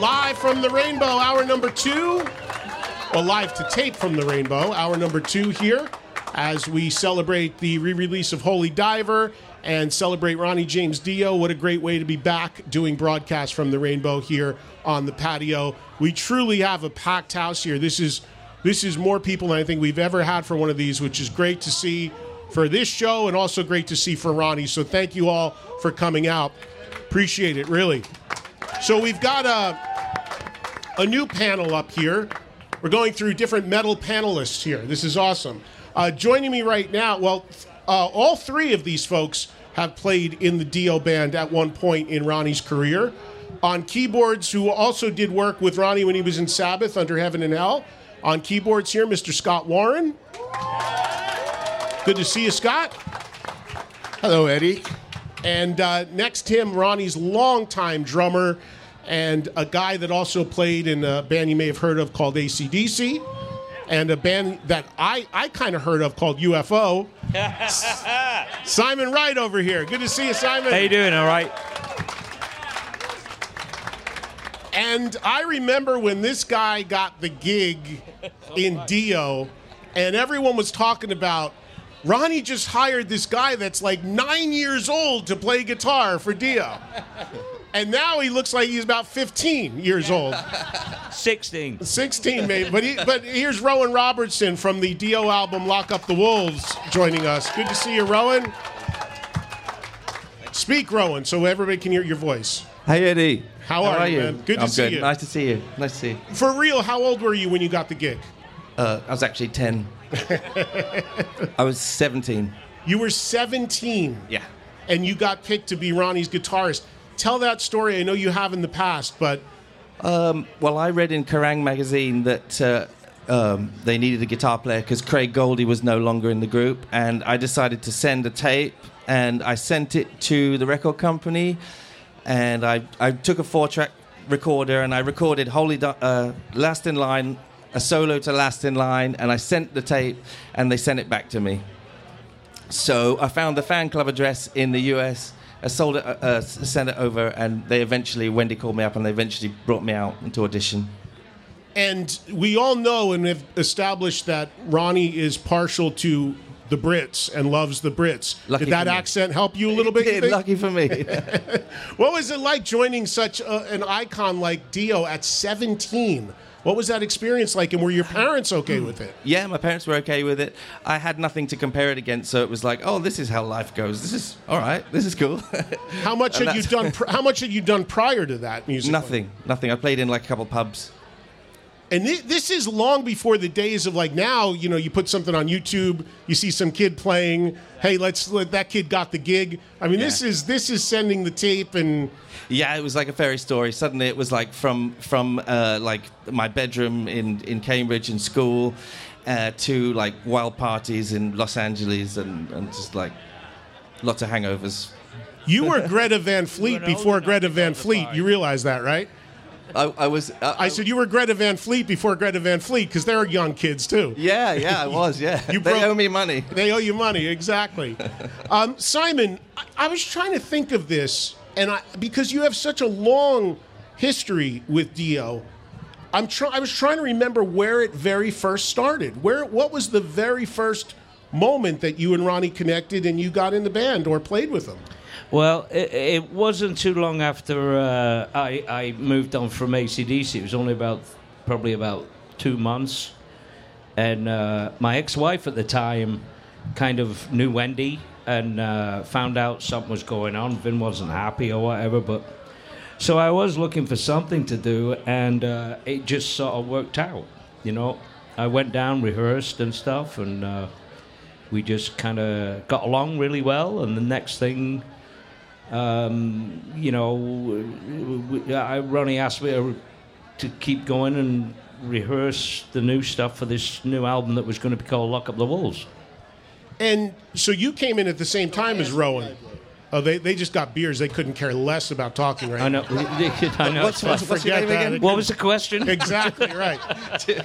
Live from the Rainbow, hour number two. Well, live to tape from the Rainbow, hour number two here, as we celebrate the re release of Holy Diver and celebrate Ronnie James Dio. What a great way to be back doing broadcasts from the Rainbow here on the patio. We truly have a packed house here. This is this is more people than I think we've ever had for one of these, which is great to see for this show and also great to see for Ronnie. So thank you all for coming out. Appreciate it, really. So we've got a, a new panel up here. We're going through different metal panelists here. This is awesome. Uh, joining me right now, well, uh, all three of these folks have played in the Dio band at one point in Ronnie's career. On keyboards, who also did work with Ronnie when he was in Sabbath under Heaven and Hell. On keyboards here, Mr. Scott Warren. Good to see you, Scott. Hello, Eddie. And uh, next to him, Ronnie's longtime drummer and a guy that also played in a band you may have heard of called ACDC. and a band that I, I kind of heard of called UFO. Simon Wright over here. Good to see you, Simon. How you doing? All right. And I remember when this guy got the gig in Dio, and everyone was talking about Ronnie just hired this guy that's like nine years old to play guitar for Dio. And now he looks like he's about 15 years old. 16. 16, maybe. But, he, but here's Rowan Robertson from the Dio album Lock Up the Wolves joining us. Good to see you, Rowan. Speak, Rowan, so everybody can hear your voice. Hey, Eddie. How are you, man? Good to I'm see good. you. Nice to see you. Nice to see you. For real, how old were you when you got the gig? Uh, I was actually 10. I was 17. You were 17. Yeah. And you got picked to be Ronnie's guitarist. Tell that story. I know you have in the past, but Um, well, I read in Kerrang magazine that uh, um, they needed a guitar player because Craig Goldy was no longer in the group, and I decided to send a tape, and I sent it to the record company, and I, I took a four-track recorder and I recorded "Holy uh, Last in Line," a solo to "Last in Line," and I sent the tape, and they sent it back to me. So I found the fan club address in the US. I sold it, uh, uh, sent it over, and they eventually Wendy called me up, and they eventually brought me out into audition. and we all know and have established that Ronnie is partial to the Brits and loves the Brits. Lucky Did that accent help you a little bit? It did, lucky for me. what was it like joining such a, an icon like Dio at 17? What was that experience like, and were your parents okay with it? Yeah, my parents were okay with it. I had nothing to compare it against, so it was like, oh, this is how life goes. This is all right. This is cool. How much had you done? Pr- how much had you done prior to that music? nothing, nothing. I played in like a couple pubs. And thi- this is long before the days of like now. You know, you put something on YouTube, you see some kid playing. Hey, let's let that kid got the gig. I mean, this is this is sending the tape and Yeah, it was like a fairy story. Suddenly, it was like from from uh, like my bedroom in in Cambridge in school uh, to like wild parties in Los Angeles and, and just like lots of hangovers. you were Greta Van Fleet before Greta Van Fleet. You realize that, right? I, I was. Uh, I said you were Greta Van Fleet before Greta Van Fleet because they're young kids too. Yeah, yeah, I was. Yeah, You they broke- owe me money. They owe you money, exactly. um, Simon, I, I was trying to think of this, and I, because you have such a long history with Dio, I'm try, I was trying to remember where it very first started. Where, what was the very first moment that you and Ronnie connected and you got in the band or played with them? Well, it, it wasn't too long after uh, I, I moved on from ACDC. It was only about probably about two months, and uh, my ex-wife at the time kind of knew Wendy and uh, found out something was going on. Vin wasn't happy or whatever, but so I was looking for something to do, and uh, it just sort of worked out. You know, I went down, rehearsed and stuff, and uh, we just kind of got along really well. And the next thing, um, you know, w- w- I, Ronnie asked me to, to keep going and rehearse the new stuff for this new album that was going to be called Lock Up the Wolves. And so you came in at the same time as Rowan. Oh, they, they just got beers. They couldn't care less about talking right I know. I know. What's- what's- what's your Forget name that. again? What was the question? Exactly right.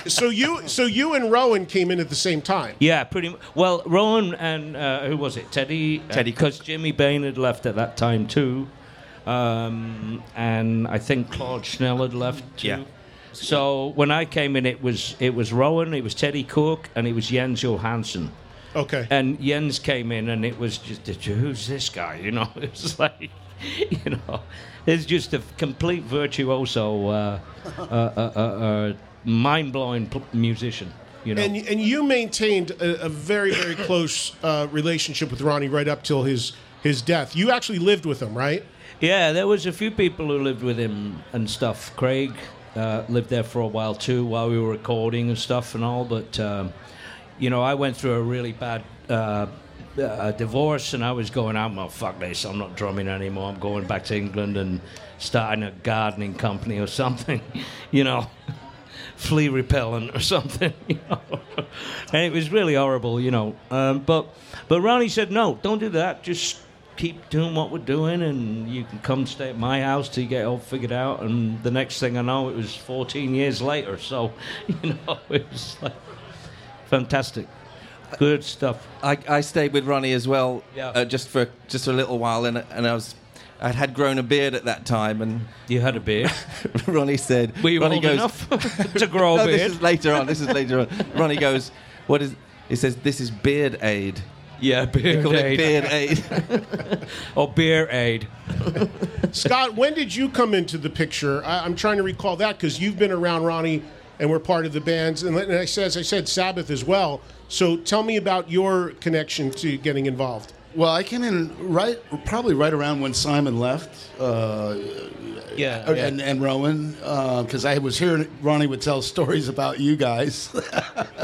so you so you and Rowan came in at the same time. Yeah, pretty much. Well, Rowan and uh, who was it? Teddy. Teddy Because Jimmy Bain had left at that time too, um, and I think Claude Schnell had left too. Yeah. So when I came in, it was it was Rowan, it was Teddy Cook, and it was Jens Johansson. Okay. And Jens came in, and it was just, who's this guy? You know, it was like, you know, it's just a complete virtuoso, uh, uh, uh, uh, uh, mind blowing musician. You know. And and you maintained a, a very very close uh, relationship with Ronnie right up till his his death. You actually lived with him, right? Yeah, there was a few people who lived with him and stuff. Craig uh, lived there for a while too, while we were recording and stuff and all. But um, you know, I went through a really bad uh, uh, divorce, and I was going out. Well, fuck this! I'm not drumming anymore. I'm going back to England and starting a gardening company or something. You know. Flea repellent or something, you know, and it was really horrible, you know. Um, but but Ronnie said, no, don't do that. Just keep doing what we're doing, and you can come stay at my house till you get all figured out. And the next thing I know, it was 14 years later. So, you know, it was like. Fantastic, good stuff. I, I stayed with Ronnie as well, Yeah. uh, just for just a little while, and and I was. I had grown a beard at that time, and you had a beard. Ronnie said, Were you Ronnie old goes, enough to grow a no, beard? This is later on. This is later on. Ronnie goes, "What is?" He says, "This is beard aid." Yeah, They beard call it aid. beard aid. or beer aid. Scott, when did you come into the picture? I, I'm trying to recall that because you've been around Ronnie and we're part of the bands, and, and I said, as I said, Sabbath as well. So tell me about your connection to getting involved. Well, I came in right, probably right around when Simon left. Uh, yeah, and, and Rowan, because I was hearing Ronnie would tell stories about you guys.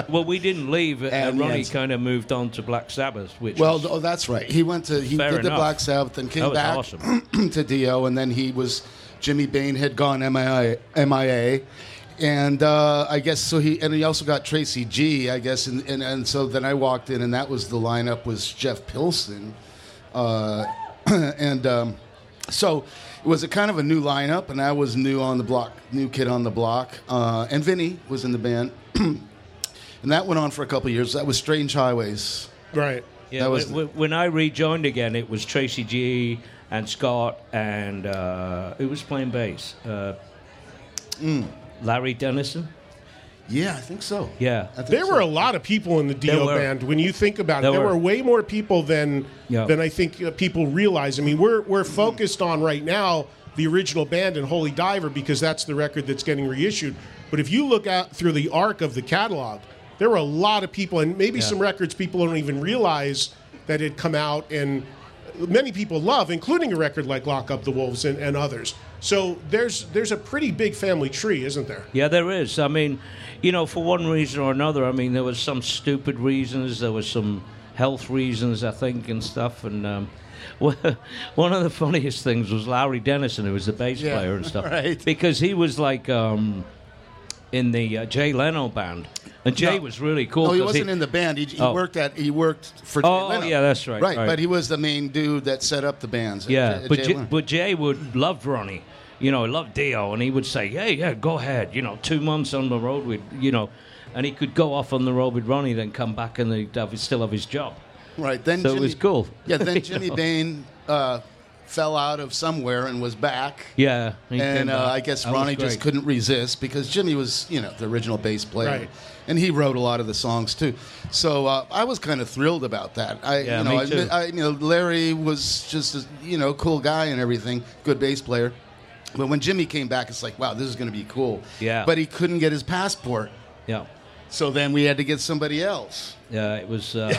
Well, we didn't leave, and, And Ronnie yes. kind of moved on to Black Sabbath, which well, was, oh, that's right. He went to he Fair did the. Black Sabbath and came back awesome. to Dio, and then he was Jimmy Bain had gone MIA, MIA and uh, I guess so. He and he also got Tracy G, I guess, and, and and so then I walked in, and that was the lineup was Jeff Pilson, uh, and um, so it was a kind of a new lineup, and I was new on the block, new kid on the block, uh, and Vinny was in the band, and that went on for a couple of years. That was Strange Highways. Right. Yeah, that was when, when I rejoined again, it was Tracy G and Scott, and uh, who was playing bass? Uh, Larry Dennison. Yeah, I think so. Yeah, There were a lot of people in the There Dio were. band. When you think about it, There there were. were. way more people than Yeah. than I think uh, people realize. I mean, we're we're focused on right now the original band and Holy Diver because that's the record that's getting reissued. But if you look out through the arc of the catalog, there were a lot of people, and maybe Yeah. some records people don't even realize that had come out, and many people love, including a record like Lock Up the Wolves and, and others. So there's there's a pretty big family tree, isn't there? Yeah, there is. I mean, you know, for one reason or another. I mean, there was some stupid reasons. There was some health reasons, I think, and stuff. And um, one of the funniest things was Larry Dennison, who was the bass Yeah, player and stuff, right. because he was like um, in the uh, Jay Leno band, and Jay No. was really cool. No, he wasn't in the band. He, he Oh. worked at he worked for. Jay Oh, Leno. yeah, that's right, Right, right. but he was the main dude that set up the bands. Yeah, J- but Jay Leno. but Jay would loved Ronnie. You know, he loved Dio, and he would say, "Yeah, yeah, go ahead." You know, two months on the road with, you know, and he could go off on the road with Ronnie, then come back and he'd have, still have his job. Right. Then so Jimmy, it was cool. Yeah. Then Jimmy know? Bain uh, fell out of somewhere and was back. Yeah, and uh. I guess That Ronnie just couldn't resist because Jimmy was, you know, the original bass player, Right. And he wrote a lot of the songs too. So uh, I was kind of thrilled about that. I, Yeah, you know, me I, too. I, you know, Larry was just, a, you know, cool guy and everything, good bass player. But when Jimmy came back, it's like, wow, this is going to be cool. Yeah. But he couldn't get his passport, Yeah, so then we had to get somebody else. Yeah, it was uh,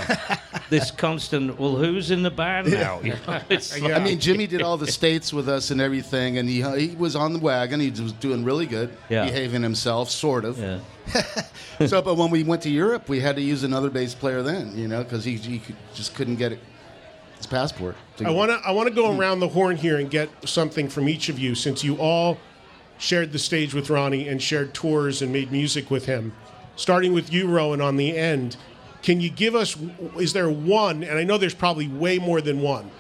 this constant. Well, who's in the band now? You know, it's I mean, Jimmy did all the states with us and everything, and he he was on the wagon. He was doing really good, Yeah. behaving himself, sort of. Yeah. so, but when we went to Europe, we had to use another bass player then, you know, because he, he could, just couldn't get it, his passport. I want to I want to go around the horn here and get something from each of you since you all shared the stage with Ronnie and shared tours and made music with him. Starting with you, Rowan, on the end, can you give us? Is there one? And I know there's probably way more than one,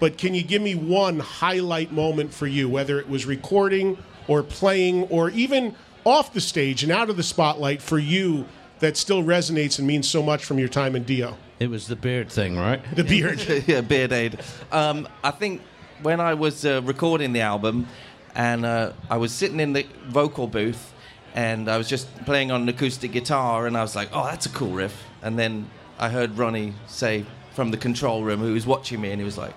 but can you give me one highlight moment for you, whether it was recording or playing or even off the stage and out of the spotlight for you that still resonates and means so much from your time in Dio? It was the beard thing, right? The beard. yeah, beard aid. Um, I think when I was uh, recording the album, and uh, I was sitting in the vocal booth, and I was just playing on an acoustic guitar, and I was like, "Oh, that's a cool riff." And then I heard Ronnie say from the control room, who was watching me, and he was like,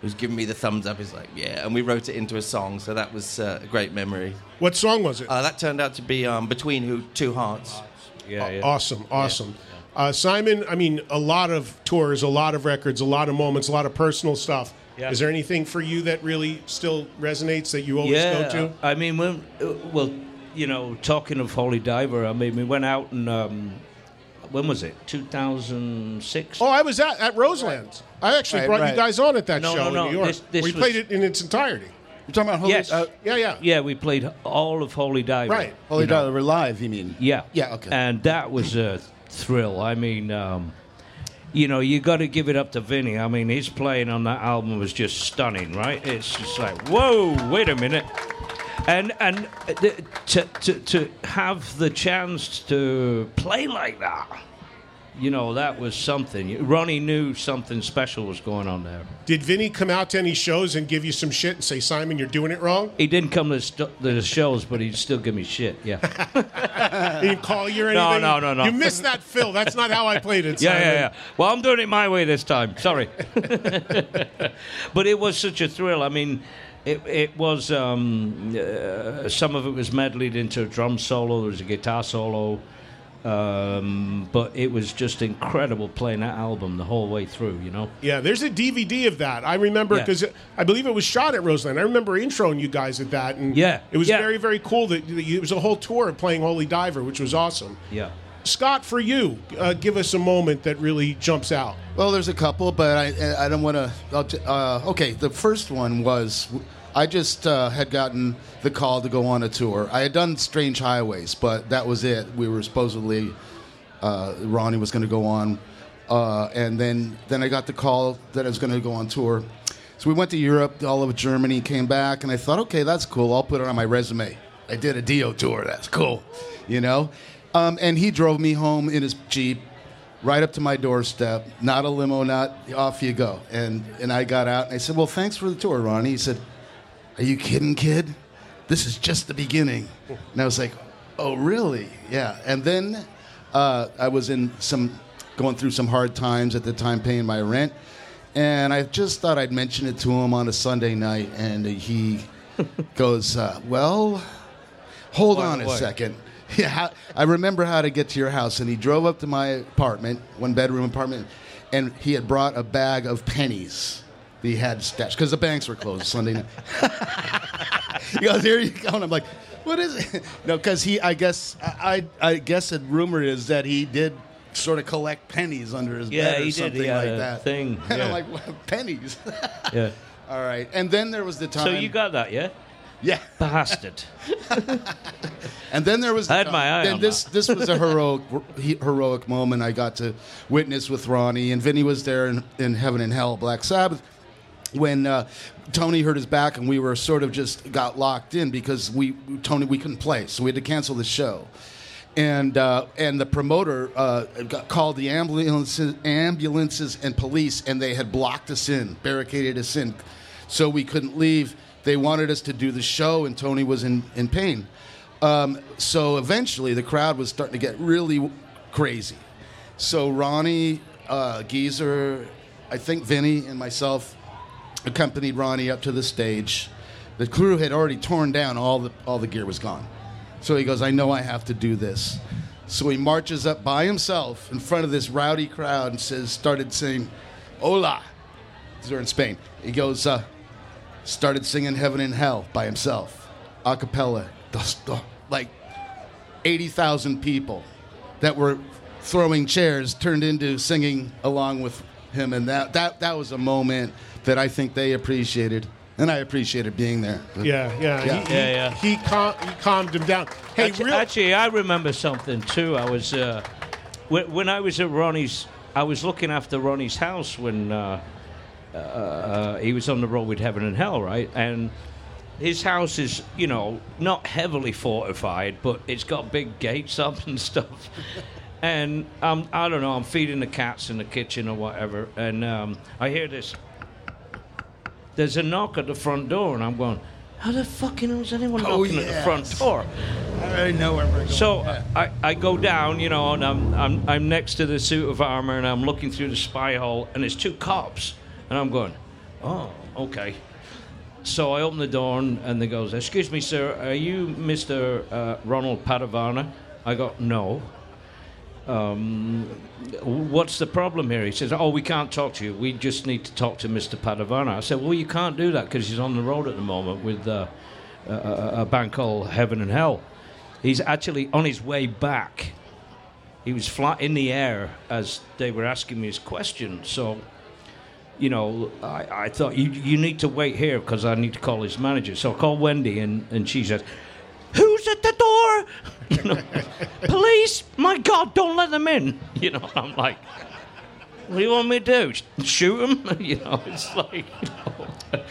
he was giving me the thumbs up. He's like, "Yeah," and we wrote it into a song, so that was uh, a great memory. What song was it? Uh, that turned out to be um, "Between Who Two Hearts." Yeah, Aw- Awesome, awesome. Uh, Simon, I mean, a lot of tours, a lot of records, a lot of moments, a lot of personal stuff. Yeah. Is there anything for you that really still resonates that you always yeah, go to? I mean, when, uh, well, you know, talking of Holy Diver, I mean, we went out and um, when was it? 2006. Oh, I was at, at Roseland. I actually Right, brought right. you guys on at that No, show no, no. in New York. This- this we was- played it in its entirety. You're talking about Holy, yes. uh, yeah, yeah. Yeah, we played all of Holy Diver. Right. Holy you know. Diver live, you mean? Yeah. Yeah, okay. And that was a thrill. I mean, um, you know, you got to give it up to Vinny. I mean, his playing on that album was just stunning, right? It's just like, whoa, wait a minute. And and uh, the, to, to to have the chance to play like that, you know, that was something. Ronnie knew something special was going on there. Did Vinny come out to any shows and give you some shit and say, Simon, you're doing it wrong? He didn't come to st- the shows, but he'd still give me shit. Yeah. he didn't call you or No, no, no, no. You missed that, fill. That's not how I played it, Yeah, Simon. yeah, yeah. Well, I'm doing it my way this time. Sorry. but it was such a thrill. I mean, it, it was, um, uh, some of it was medleyed into a drum solo, there was a guitar solo. Um, but it was just incredible playing that album the whole way through, you know? Yeah, there's a DVD of that. I remember Yeah. because I believe it was shot at Roseland. I remember introing you guys at that, and Yeah, it was yeah. very, very cool. That that you- it was a whole tour of playing Holy Diver, which was awesome. Yeah. Scott, for you, uh, give us a moment that really jumps out. Well, there's a couple, but I I don't want to. Uh, okay, the first one was I just uh, had gotten the call to go on a tour. I had done Strange Highways, but that was it. We were supposedly uh, Ronnie was going to go on, uh, and then then I got the call that I was going to go on tour. So we went to Europe, all of Germany, came back, and I thought, okay, that's cool. I'll put it on my resume. I did a Dio tour. That's cool, you know. Um, and he drove me home in his jeep, right up to my doorstep. Not a limo, not off you go. And and I got out and I said, well, thanks for the tour, Ronnie. He said, are you kidding, kid? This is just the beginning. And I was like, oh, really? Yeah. And then uh, I was in some, going through some hard times at the time, paying my rent. And I just thought I'd mention it to him on a Sunday night. And he goes, uh, well, hold What- on a what? second. Yeah, how- I remember how to get to your house. And he drove up to my apartment, one bedroom apartment, and he had brought a bag of pennies that he had stashed because the banks were closed Sunday night. he goes, "Here you go," and I'm like, "What is it?" No, because he, I guess, I, I I guess the rumor is that he did sort of collect pennies under his Yeah, bed or he did. something He had like that. thing, and yeah. I'm like, what, pennies. Yeah. All right, and then there was the time. So you got that, yeah? Yeah. Bastard. And then there was. I had my eye Then on this this was a heroic heroic moment I got to witness with Ronnie and Vinny was there in, in Heaven and Hell Black Sabbath when uh, Tony hurt his back and we were sort of just got locked in because we Tony we couldn't play so we had to cancel the show. And uh, and the promoter uh, got called the ambulances, ambulances and police, and they had blocked us in, barricaded us in, so we couldn't leave. They wanted us to do the show, and Tony was in, in pain. Um, so eventually, the crowd was starting to get really crazy. So Ronnie, uh, Geezer, I think Vinny, and myself accompanied Ronnie up to the stage. The crew had already torn down; all the all the gear was gone. So he goes, "I know I have to do this." So he marches up by himself in front of this rowdy crowd and says, started saying, "Hola." They're in Spain. He goes, uh, started singing "Heaven and Hell" by himself, a cappella, Dos- do- like eighty thousand people that were throwing chairs turned into singing along with him, and that that that was a moment that I think they appreciated, and I appreciated being there. Yeah, yeah, Yeah. He, Yeah, yeah. He, he, cal- he calmed him down. Hey, actually, real, actually, I remember something too. I was uh, when, when I was at Ronnie's. I was looking after Ronnie's house when uh, uh, he was on the road with Heaven and Hell, right? And his house is, you know, not heavily fortified, but it's got big gates up and stuff. And um, I don't know, I'm feeding the cats in the kitchen or whatever, and um, I hear this. There's a knock at the front door, and I'm going, how the fucking hell is anyone Oh, knocking at the front door? I already know where we're going. So I, I go down, you know, and I'm, I'm, I'm next to the suit of armor and I'm looking through the spy hole and there's two cops. And I'm going, oh, okay. So I open the door and, and they goes, excuse me, sir, are you Mr. Uh, Ronald Padavona? I go, no. Um, what's the problem here? He says, oh, we can't talk to you. We just need to talk to Mr. Padavona. I said, well, you can't do that because he's on the road at the moment with uh, a, a, band called Heaven and Hell. He's actually on his way back. He was flat in the air as they were asking me his question. So, you know, I, I thought you you need to wait here because I need to call his manager. So I called Wendy and, and she said, "Who's at the door? You know, police! My God, don't let them in!" You know, I'm like, "What do you want me to do? Shoot them?" You know, it's like. You know.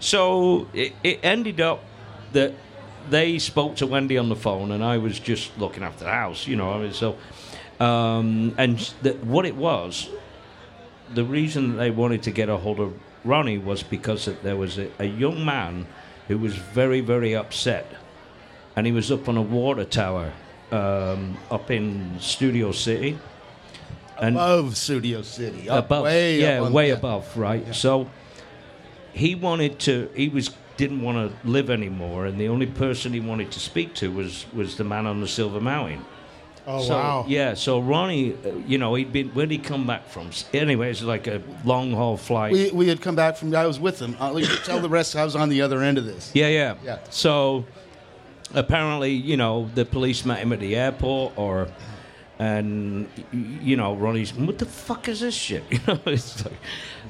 So it, it ended up that they spoke to Wendy on the phone, and I was just looking after the house, you know. I mean, so Um, and the, what it was, the reason they wanted to get a hold of Ronnie was because that there was a, a young man who was very, very upset. And he was up on a water tower um, up in Studio City. And above Studio City, up above, way yeah, way yeah. above, right? So he wanted to. He was didn't want to live anymore, and the only person he wanted to speak to was was the man on the Silver Mountain. Oh, so, wow. Yeah, so Ronnie, uh, you know, he'd been where'd he come back from? Anyway, it's like a long haul flight. We, we had come back from. I was with him. I'll tell the rest. I was on the other end of this. Yeah, yeah. Yeah. So apparently, you know, the police met him at the airport, or and you know, Ronnie's, what the fuck is this shit? You know, it's like,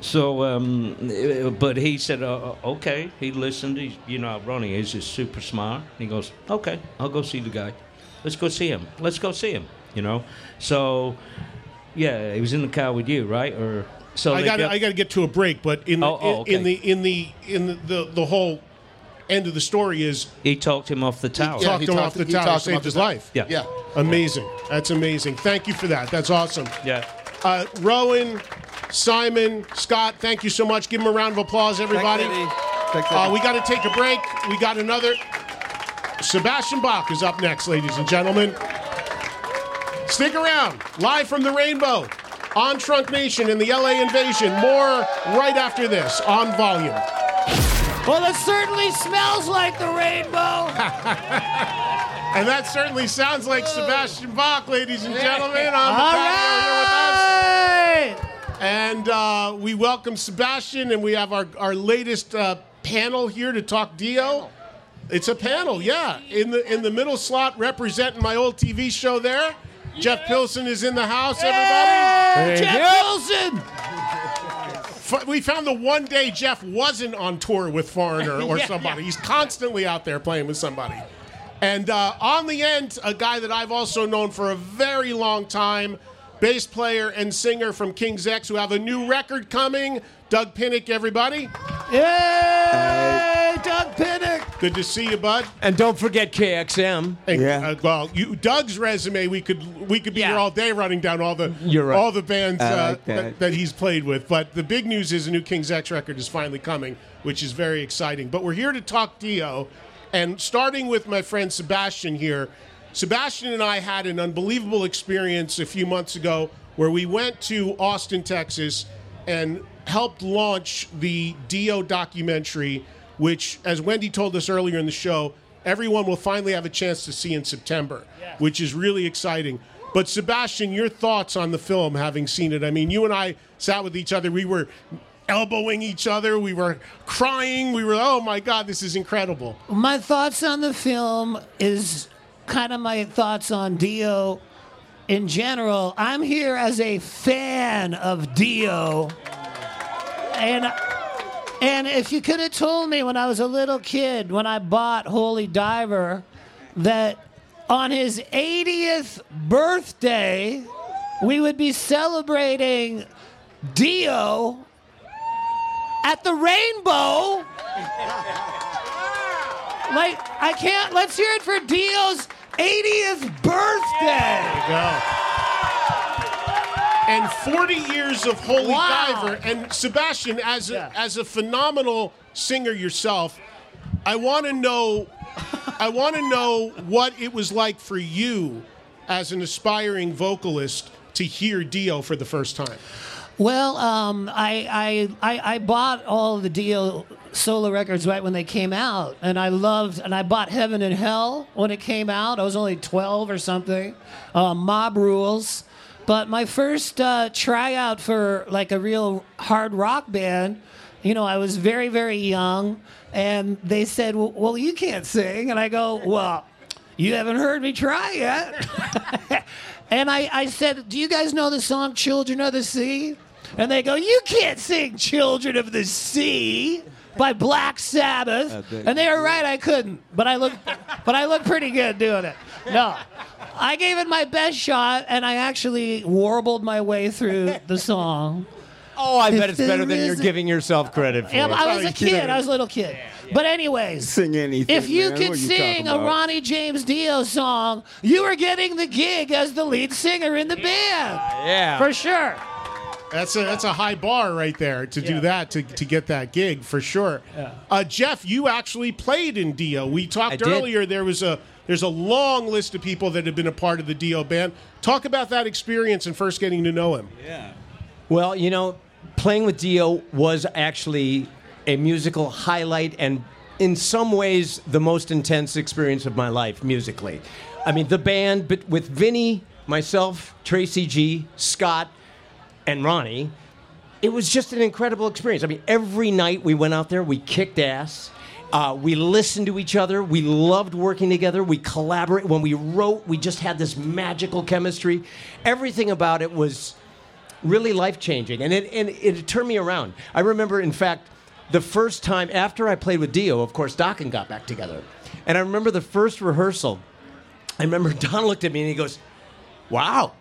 so. Um, uh, but he said, uh, uh, okay. He listened. He's, you know, Ronnie is is super smart. He goes, okay, I'll go see the guy. Let's go see him. Let's go see him. You know, so. Yeah, he was in the car with you, right? Or so I got got- I got to get to a break, but in the, Oh, oh, in, in okay. the in the in the, the the whole end of the story is he talked him off the tower. talked him off the tower, saved his life. Yeah. Yeah. Amazing. That's amazing. Thank you for that. That's awesome. Yeah. Uh, Rowan, Simon, Scott, thank you so much. Give them a round of applause, everybody. Uh, we got to take a break. We got another. Sebastian Bach is up next, ladies and gentlemen. Stick around. Live from the Rainbow on Trunk Nation in the LA Invasion. More right after this on volume. Well, it certainly smells like the rainbow. And that certainly sounds like Sebastian Bach, ladies and gentlemen, on the All patio here with us. And uh, we welcome Sebastian, and we have our, our latest uh, panel here to talk Dio. It's a panel, yeah. In the in the middle slot, representing my old TV show there. Jeff Pilson is in the house, everybody. Jeff Wilson. F- We found the one day Jeff wasn't on tour with Foreigner or Yeah, somebody. yeah. He's constantly out there playing with somebody. And uh, on the end, a guy that I've also known for a very long time, bass player and singer from King's X, who have a new record coming. Doug Pinnick, everybody. Yay, Doug Pinnick. Good to see you, bud. And don't forget KXM. yeah. Uh, well, you, Doug's resume, we could we could be here all day running down all the You're right. all the bands uh, like that. that, that he's played with. But the big news is a new King's X record is finally coming, which is very exciting. But we're here to talk Dio, and starting with my friend Sebastian here. Sebastian and I had an unbelievable experience a few months ago where we went to Austin, Texas, and helped launch the Dio documentary, which, as Wendy told us earlier in the show, everyone will finally have a chance to see in September, which is really exciting. But Sebastian, your thoughts on the film, having seen it? I mean, you and I sat with each other. We were elbowing each other. We were crying. We were, oh my God, this is incredible. My thoughts on the film is kind of my thoughts on Dio in general. I'm here as a fan of Dio. And and if you could have told me when I was a little kid when I bought Holy Diver that on his 80th birthday we would be celebrating Dio at the Rainbow like, I can't. Let's hear it for Dio's 80th birthday. go. And 40 years of Holy Wow. Diver. And Sebastian, as a, as a phenomenal singer yourself, I want to know, I want to know what it was like for you as an aspiring vocalist to hear Dio for the first time. Well, um, I, I, I, I bought all the Dio solo records right when they came out, and I loved, and I bought Heaven and Hell when it came out. I was only 12 or something. Uh, Mob Rules. But my first uh, tryout for like a real hard rock band, you know, I was very, very young, and they said, well, well you can't sing. And I go, well, you haven't heard me try yet. and I, I said, Do you guys know the song Children of the Sea? And they go, You can't sing Children of the Sea by Black Sabbath. And they were right, I couldn't. But I look but I look pretty good doing it. No. I gave it my best shot and I actually warbled my way through the song. Oh, I If bet it's better than you're giving yourself credit for. Yeah, I was a kid. I was a little kid. But anyways, Sing anything. if you man. could you sing a? Ronnie James Dio song, you were getting the gig as the lead singer in the band. Yeah. For sure. That's a that's a high bar right there to do that to, to get that gig for sure. Yeah. Uh, Jeff, you actually played in Dio. We talked did. earlier. There was a there's a long list of people that have been a part of the Dio band. Talk about that experience and first getting to know him. Yeah. Well, you know, playing with Dio was actually a musical highlight and in some ways the most intense experience of my life musically. I mean, the band but with Vinny, myself, Tracy G, Scott, and Ronnie, it was just an incredible experience. I mean, every night we went out there, we kicked ass. Uh, we listened to each other. We loved working together. We collaborate. When we wrote, we just had this magical chemistry. Everything about it was really life changing, and it and it turned me around. I remember, in fact, the first time after I played with Dio, of course, and got back together, and I remember the first rehearsal. I remember Don looked at me and he goes, "Wow."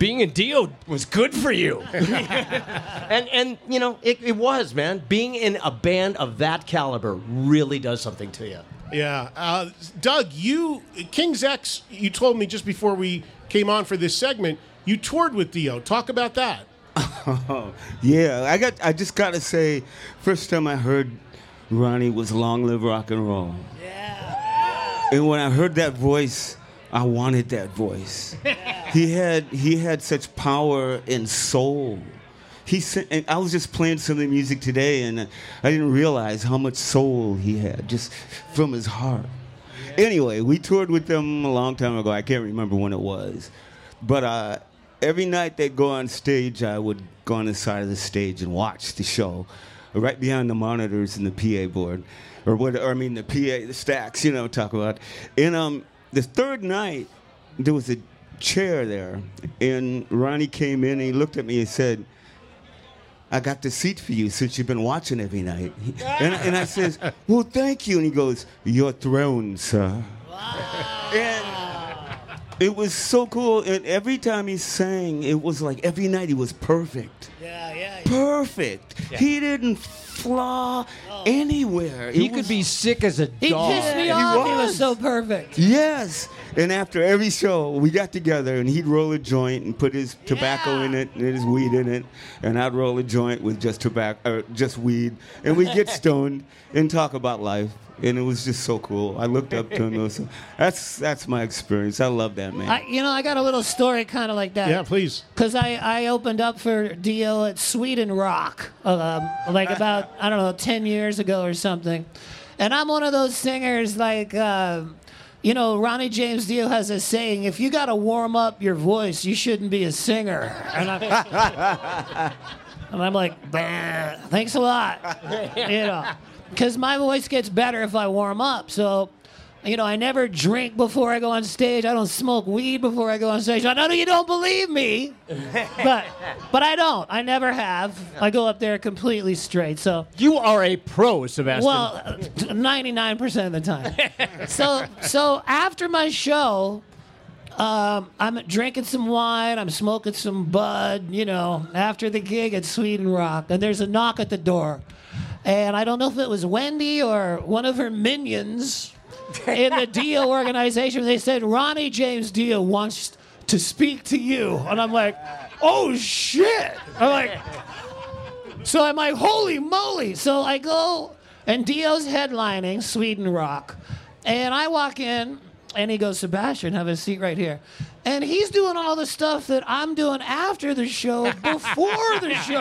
Being in Dio was good for you, and and you know it, it was man. Being in a band of that caliber really does something to you. Yeah, uh, Doug, you King's X. You told me just before we came on for this segment, you toured with Dio. Talk about that. Oh, yeah, I got. I just gotta say, first time I heard Ronnie was "Long Live Rock and Roll." Yeah. And when I heard that voice, I wanted that voice. he had he had such power and soul. He and I was just playing some of the music today, and I didn't realize how much soul he had just from his heart. Anyway, we toured with them a long time ago. I can't remember when it was, but uh, every night they'd go on stage, I would go on the side of the stage and watch the show, right behind the monitors and the PA board, or what? Or I mean the PA, the stacks. You know, talk about. And um, the third night, there was a chair there, and Ronnie came in and he looked at me and said. I got the seat for you since you've been watching every night. And, and I says, well, thank you. And he goes, your throne, sir. And it was so cool. And every time he sang, it was like every night he was perfect. Yeah, yeah. Perfect. He didn't flaw oh. anywhere. He It could be sick as a dog. He dog. pissed me off. He was was. so perfect. Yes. And after every show, we got together and he'd roll a joint and put his tobacco in it and his weed in it. And I'd roll a joint with just tobacco, or just weed. And we'd get stoned and talk about life. And it was just so cool. I looked up to him. It was- That's, that's my experience. I love that, man. I, you know, I got a little story kind of like that. Yeah, please. Because I, I opened up for Dio at Sweden Rock, um, like about, I don't know, 10 years ago or something. And I'm one of those singers like, uh, you know, Ronnie James Dio has a saying if you got to warm up your voice, you shouldn't be a singer. And, I, and I'm like, thanks a lot. You know, because my voice gets better if I warm up. So, you know, I never drink before I go on stage. I don't smoke weed before I go on stage. I know you don't believe me, but but I don't. I never have. I go up there completely straight. So you are a pro, Sebastian. well, ninety nine percent of the time. so so after my show. Um, I'm drinking some wine. I'm smoking some bud. You know, after the gig at Sweden Rock, and there's a knock at the door, and I don't know if it was Wendy or one of her minions in the Dio organization. They said Ronnie James Dio wants to speak to you, and I'm like, oh shit! I'm like, so I'm like, holy moly! So I go, and Dio's headlining Sweden Rock, and I walk in, and he goes, Sebastian, have a seat right here. And he's doing all the stuff that I'm doing after the show, before the show.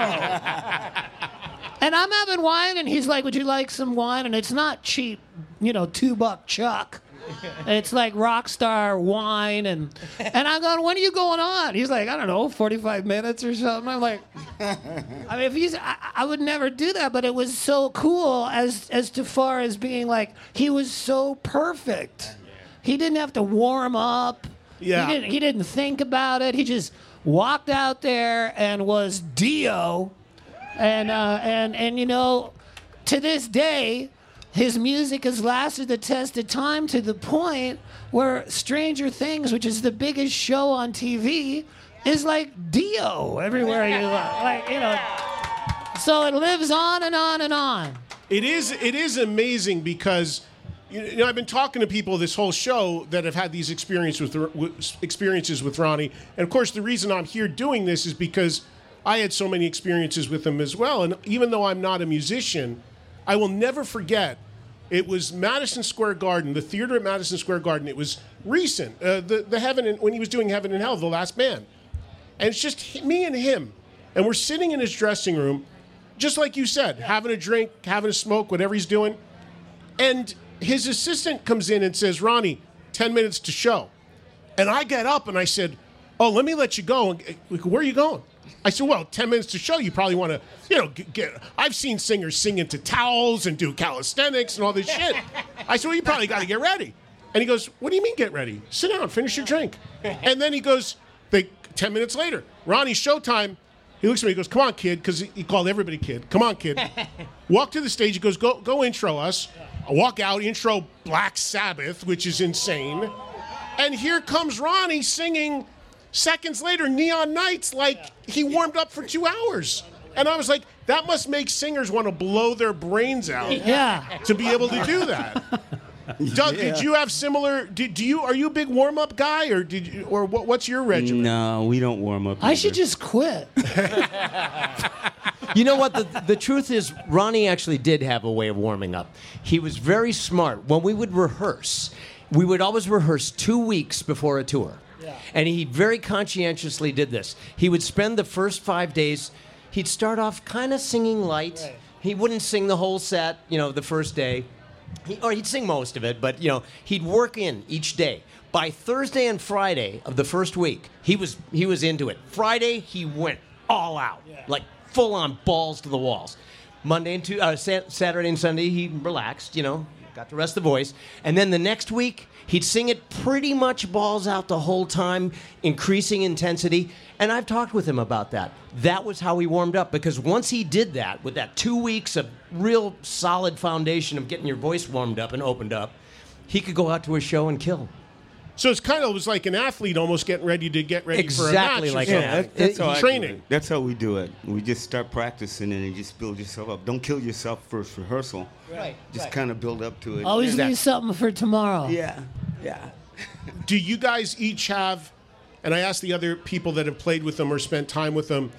And I'm having wine, and he's like, Would you like some wine? And it's not cheap, you know, two buck chuck. It's like rock star wine, and and I'm going, when are you going on? He's like, I don't know, 45 minutes or something. I'm like, I mean, if he's, I, I would never do that, but it was so cool as as to far as being like, he was so perfect. He didn't have to warm up. Yeah. He didn't, he didn't think about it. He just walked out there and was Dio, and uh, and and you know, to this day, his music has lasted the test of time to the point where Stranger Things, which is the biggest show on TV, is like Dio everywhere you look. Like you know, So it lives on and on and on. It is it is amazing because you know I've been talking to people this whole show that have had these experiences with, with experiences with Ronnie, and of course the reason I'm here doing this is because I had so many experiences with him as well. And even though I'm not a musician, I will never forget. It was Madison Square Garden, the theater at Madison Square Garden. It was recent, uh, the the Heaven and, when he was doing Heaven and Hell, the last man, and it's just me and him, and we're sitting in his dressing room, just like you said, having a drink, having a smoke, whatever he's doing. And his assistant comes in and says, Ronnie, 10 minutes to show. And I get up and I said, Oh, let me let you go. Where are you going? I said, Well, 10 minutes to show. You probably want to, you know, get. I've seen singers sing into towels and do calisthenics and all this shit. I said, Well, you probably got to get ready. And he goes, What do you mean get ready? Sit down, finish your drink. And then he goes, they, 10 minutes later, Ronnie, showtime. He looks at me, he goes, Come on, kid, because he, he called everybody kid. Come on, kid. Walk to the stage. He goes, Go, go intro us. I walk out, intro Black Sabbath, which is insane. And here comes Ronnie singing seconds later Neon Knights like he warmed up for two hours. And I was like, that must make singers want to blow their brains out. Yeah. To be able to do that. Doug, did you have similar? Did do you are you a big warm up guy or did you, or what, what's your regimen? No, we don't warm up. I should just quit. You know what? The, the truth is, Ronnie actually did have a way of warming up. He was very smart. When we would rehearse, we would always rehearse two weeks before a tour. And he very conscientiously did this. He would spend the first five days, he'd start off kind of singing light. He wouldn't sing the whole set, you know, the first day. He, or he'd sing most of it, but you know, he'd work in each day. By Thursday and Friday of the first week, he was he was into it. Friday, he went all out, like full on balls to the walls. Monday and two, uh, Saturday and Sunday, he relaxed, you know, got the rest of the voice, and then the next week, he'd sing it pretty much balls out the whole time, increasing intensity. And I've talked with him about that. That was how he warmed up because once he did that, with that two weeks of real solid foundation of getting your voice warmed up and opened up, he could go out to a show and kill. So it's kind of it was like an athlete almost getting ready to get ready for a match. or like something. an athlete. That's how I training. it. That's how we do it. We just start practicing and you just build yourself up. Don't kill yourself first rehearsal. Right, Just right. kind of build up to it. Always leave something for tomorrow. Yeah, yeah. Do you guys each have, and I asked the other people that have played with them or spent time with them,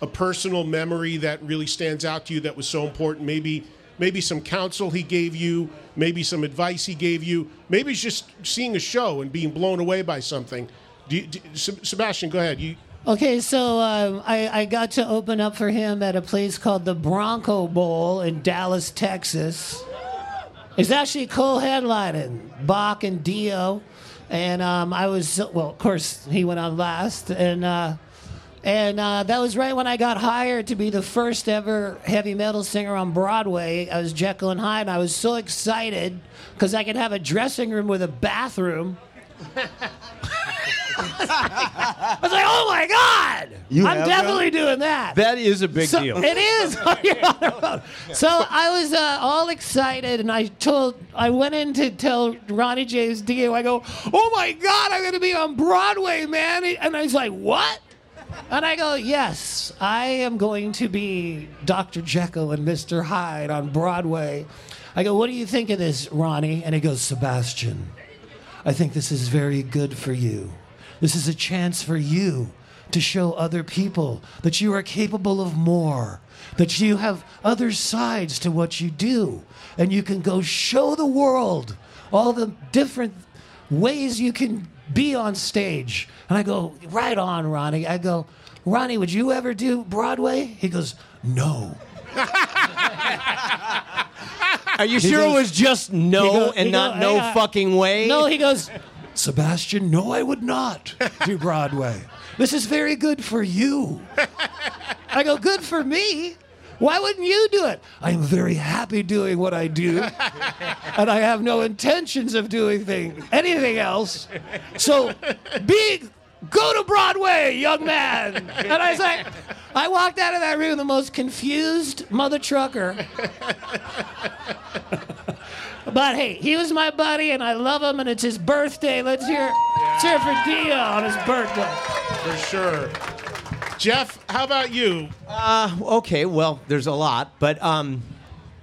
a personal memory that really stands out to you that was so important? Maybe, maybe some counsel he gave you, maybe some advice he gave you, maybe it's just seeing a show and being blown away by something. Do you, do, Sebastian, go ahead. You, Okay, so um, I, I got to open up for him at a place called the Bronco Bowl in Dallas, Texas. It's actually co-headlining Bach and Dio, and um, I was well. Of course, he went on last, and uh, and uh, that was right when I got hired to be the first ever heavy metal singer on Broadway. I was Jekyll and Hyde, and I was so excited because I could have a dressing room with a bathroom. I was like, oh my God! You I'm definitely that? doing that. That is a big So- deal. It is. so I was uh, all excited, and I told, I went in to tell Ronnie James Dio, I go, oh my God, I'm going to be on Broadway, man. And he's like, what? And I go, yes, I am going to be Dr. Jekyll and Mr. Hyde on Broadway. I go, what do you think of this, Ronnie? And he goes, Sebastian, I think this is very good for you. This is a chance for you to show other people that you are capable of more, that you have other sides to what you do, and you can go show the world all the different ways you can be on stage. And I go, right on, Ronnie. I go, Ronnie, would you ever do Broadway? He goes, no. Are you He sure it was just no he go- and not go- no on. fucking way? No, he goes, Sebastian, no, I would not do Broadway. This is very good for you. I go, good for me? Why wouldn't you do it? I am very happy doing what I do, and I have no intentions of doing thing, anything else. So, be go to Broadway, young man. And I was like, I walked out of that room the most confused mother trucker. But hey, he was my buddy, and I love him, and it's his birthday. Let's hear, let's hear it for Dio on his birthday. For sure. Jeff, how about you? Uh, okay, well, there's a lot, but um,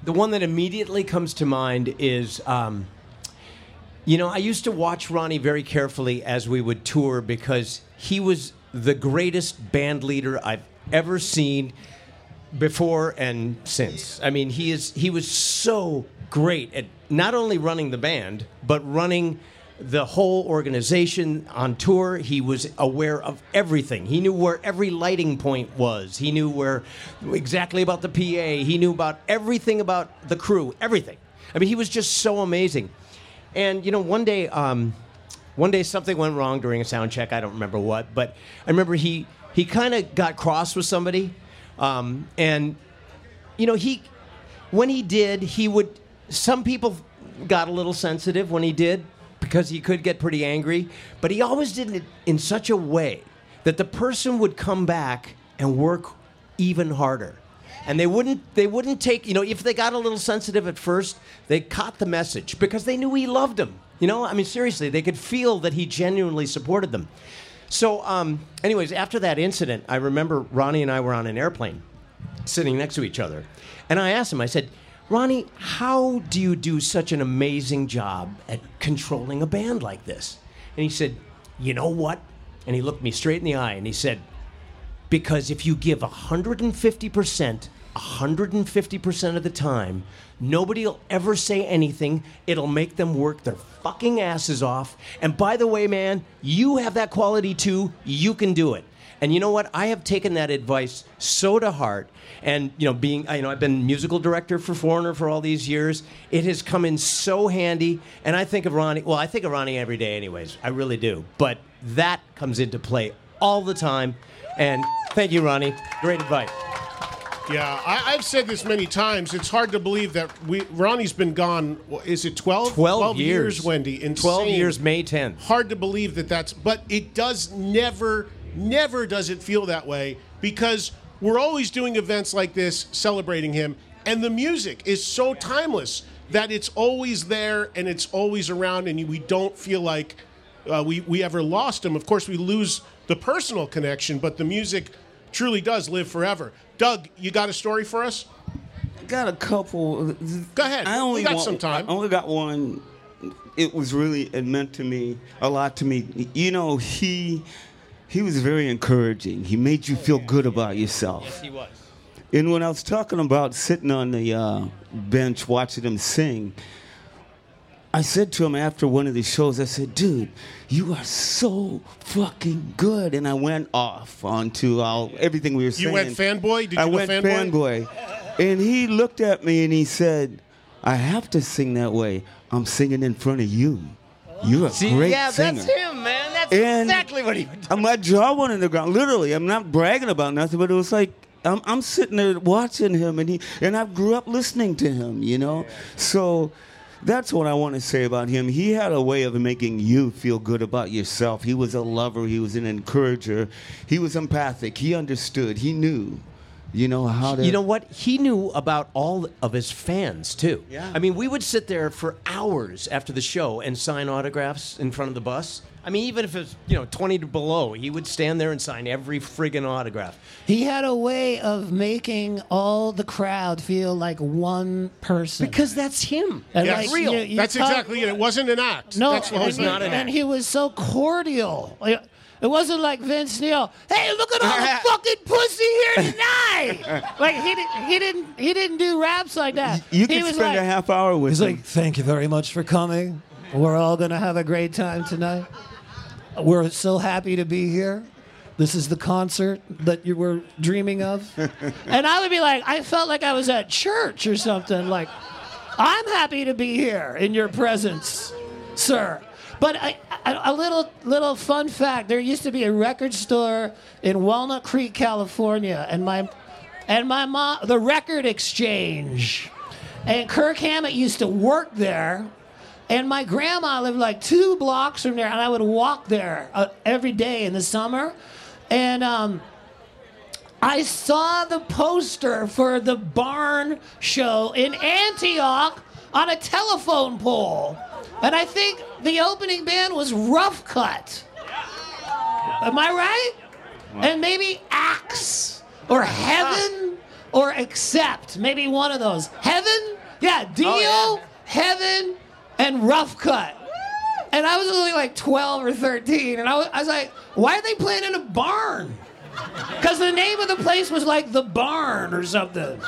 the one that immediately comes to mind is, um, you know, I used to watch Ronnie very carefully as we would tour because he was the greatest band leader I've ever seen before and since. I mean, he is he was so great at not only running the band, but running the whole organization on tour. He was aware of everything. He knew where every lighting point was. He knew where exactly about the PA. He knew about everything about the crew, everything. I mean, he was just so amazing. And you know, one day, um, one day something went wrong during a sound check. I don't remember what, but I remember he he kind of got cross with somebody, um, and you know he when he did he would. Some people got a little sensitive when he did because he could get pretty angry, but he always did it in such a way that the person would come back and work even harder. And they wouldn't they wouldn't take, you know, if they got a little sensitive at first, they caught the message because they knew he loved them. You know, I mean seriously, they could feel that he genuinely supported them. So um, anyways, after that incident, I remember Ronnie and I were on an airplane sitting next to each other. And I asked him, I said, Ronnie, how do you do such an amazing job at controlling a band like this? And he said, You know what? And he looked me straight in the eye and he said, Because if you give 150%, 150% of the time, nobody will ever say anything. It'll make them work their fucking asses off. And by the way, man, you have that quality too. You can do it. And you know what? I have taken that advice so to heart. And you know, being you know, I've been musical director for Foreigner for all these years. It has come in so handy. And I think of Ronnie. Well, I think of Ronnie every day, anyways. I really do. But that comes into play all the time. And thank you, Ronnie. Great advice. Yeah, I, I've said this many times. It's hard to believe that we Ronnie's been gone. Is it 12? 12 years, years. Wendy. Insane. 12 years, May 10th. Hard to believe that that's. But it does never, never does it feel that way because we're always doing events like this celebrating him, and the music is so timeless that it's always there and it's always around, and we don't feel like uh, we we ever lost him. Of course, we lose the personal connection, but the music truly does live forever. Doug, you got a story for us? Got a couple. Go ahead. I only we got want- some time. I only got one. It was really it meant to me a lot to me. You know, he he was very encouraging. He made you feel good about yourself. Yes, he was. And when I was talking about sitting on the uh, bench watching him sing, I said to him after one of the shows, I said, dude, you are so fucking good. And I went off onto all, everything we were saying. You went fanboy? Did you I go went fanboy? fanboy. And he looked at me and he said, I have to sing that way. I'm singing in front of you. You're a See, great yeah, singer. that's him, man. That's And- exactly what he. And my jaw went in the ground. Literally, I'm not bragging about nothing, but it was like I'm, I'm sitting there watching him, and he and I grew up listening to him. You know, so that's what I want to say about him. He had a way of making you feel good about yourself. He was a lover. He was an encourager. He was empathic. He understood. He knew. You know how to. You know what? He knew about all of his fans too. Yeah. I mean, we would sit there for hours after the show and sign autographs in front of the bus. I mean, even if it's you know twenty to below, he would stand there and sign every friggin' autograph. He had a way of making all the crowd feel like one person. Because that's him. And Yes. like, you- you That's talk- exactly it. It wasn't an act. No, That's the whole and, thing. he, and he was so cordial. Like, It wasn't like Vince Neil. Hey, look at all the fucking pussy here tonight. like he didn't, he didn't, he didn't do raps like that. You he can was spend like, a half hour with He's him. like, thank you very much for coming. We're all gonna have a great time tonight. We're so happy to be here. This is the concert that you were dreaming of. and I would be like, I felt like I was at church or something. Like, I'm happy to be here in your presence, sir. But a, a, little little fun fact: there used to be a record store in Walnut Creek, California, and my and my mom, the Record Exchange, and Kirk Hammett used to work there. And my grandma lived like two blocks from there, and I would walk there uh, every day in the summer. And um, I saw the poster for the Barn Show in Antioch on a telephone pole. And I think the opening band was Rough Cut. Am I right? and maybe Axe or ah. Heaven or Accept. Maybe one of those. Heaven? Yeah, oh, Dio, Heaven, and Rough Cut. And I was only like 12 or 13, and I was, I was like, why are they playing in a barn? Because the name of the place was like the barn or something.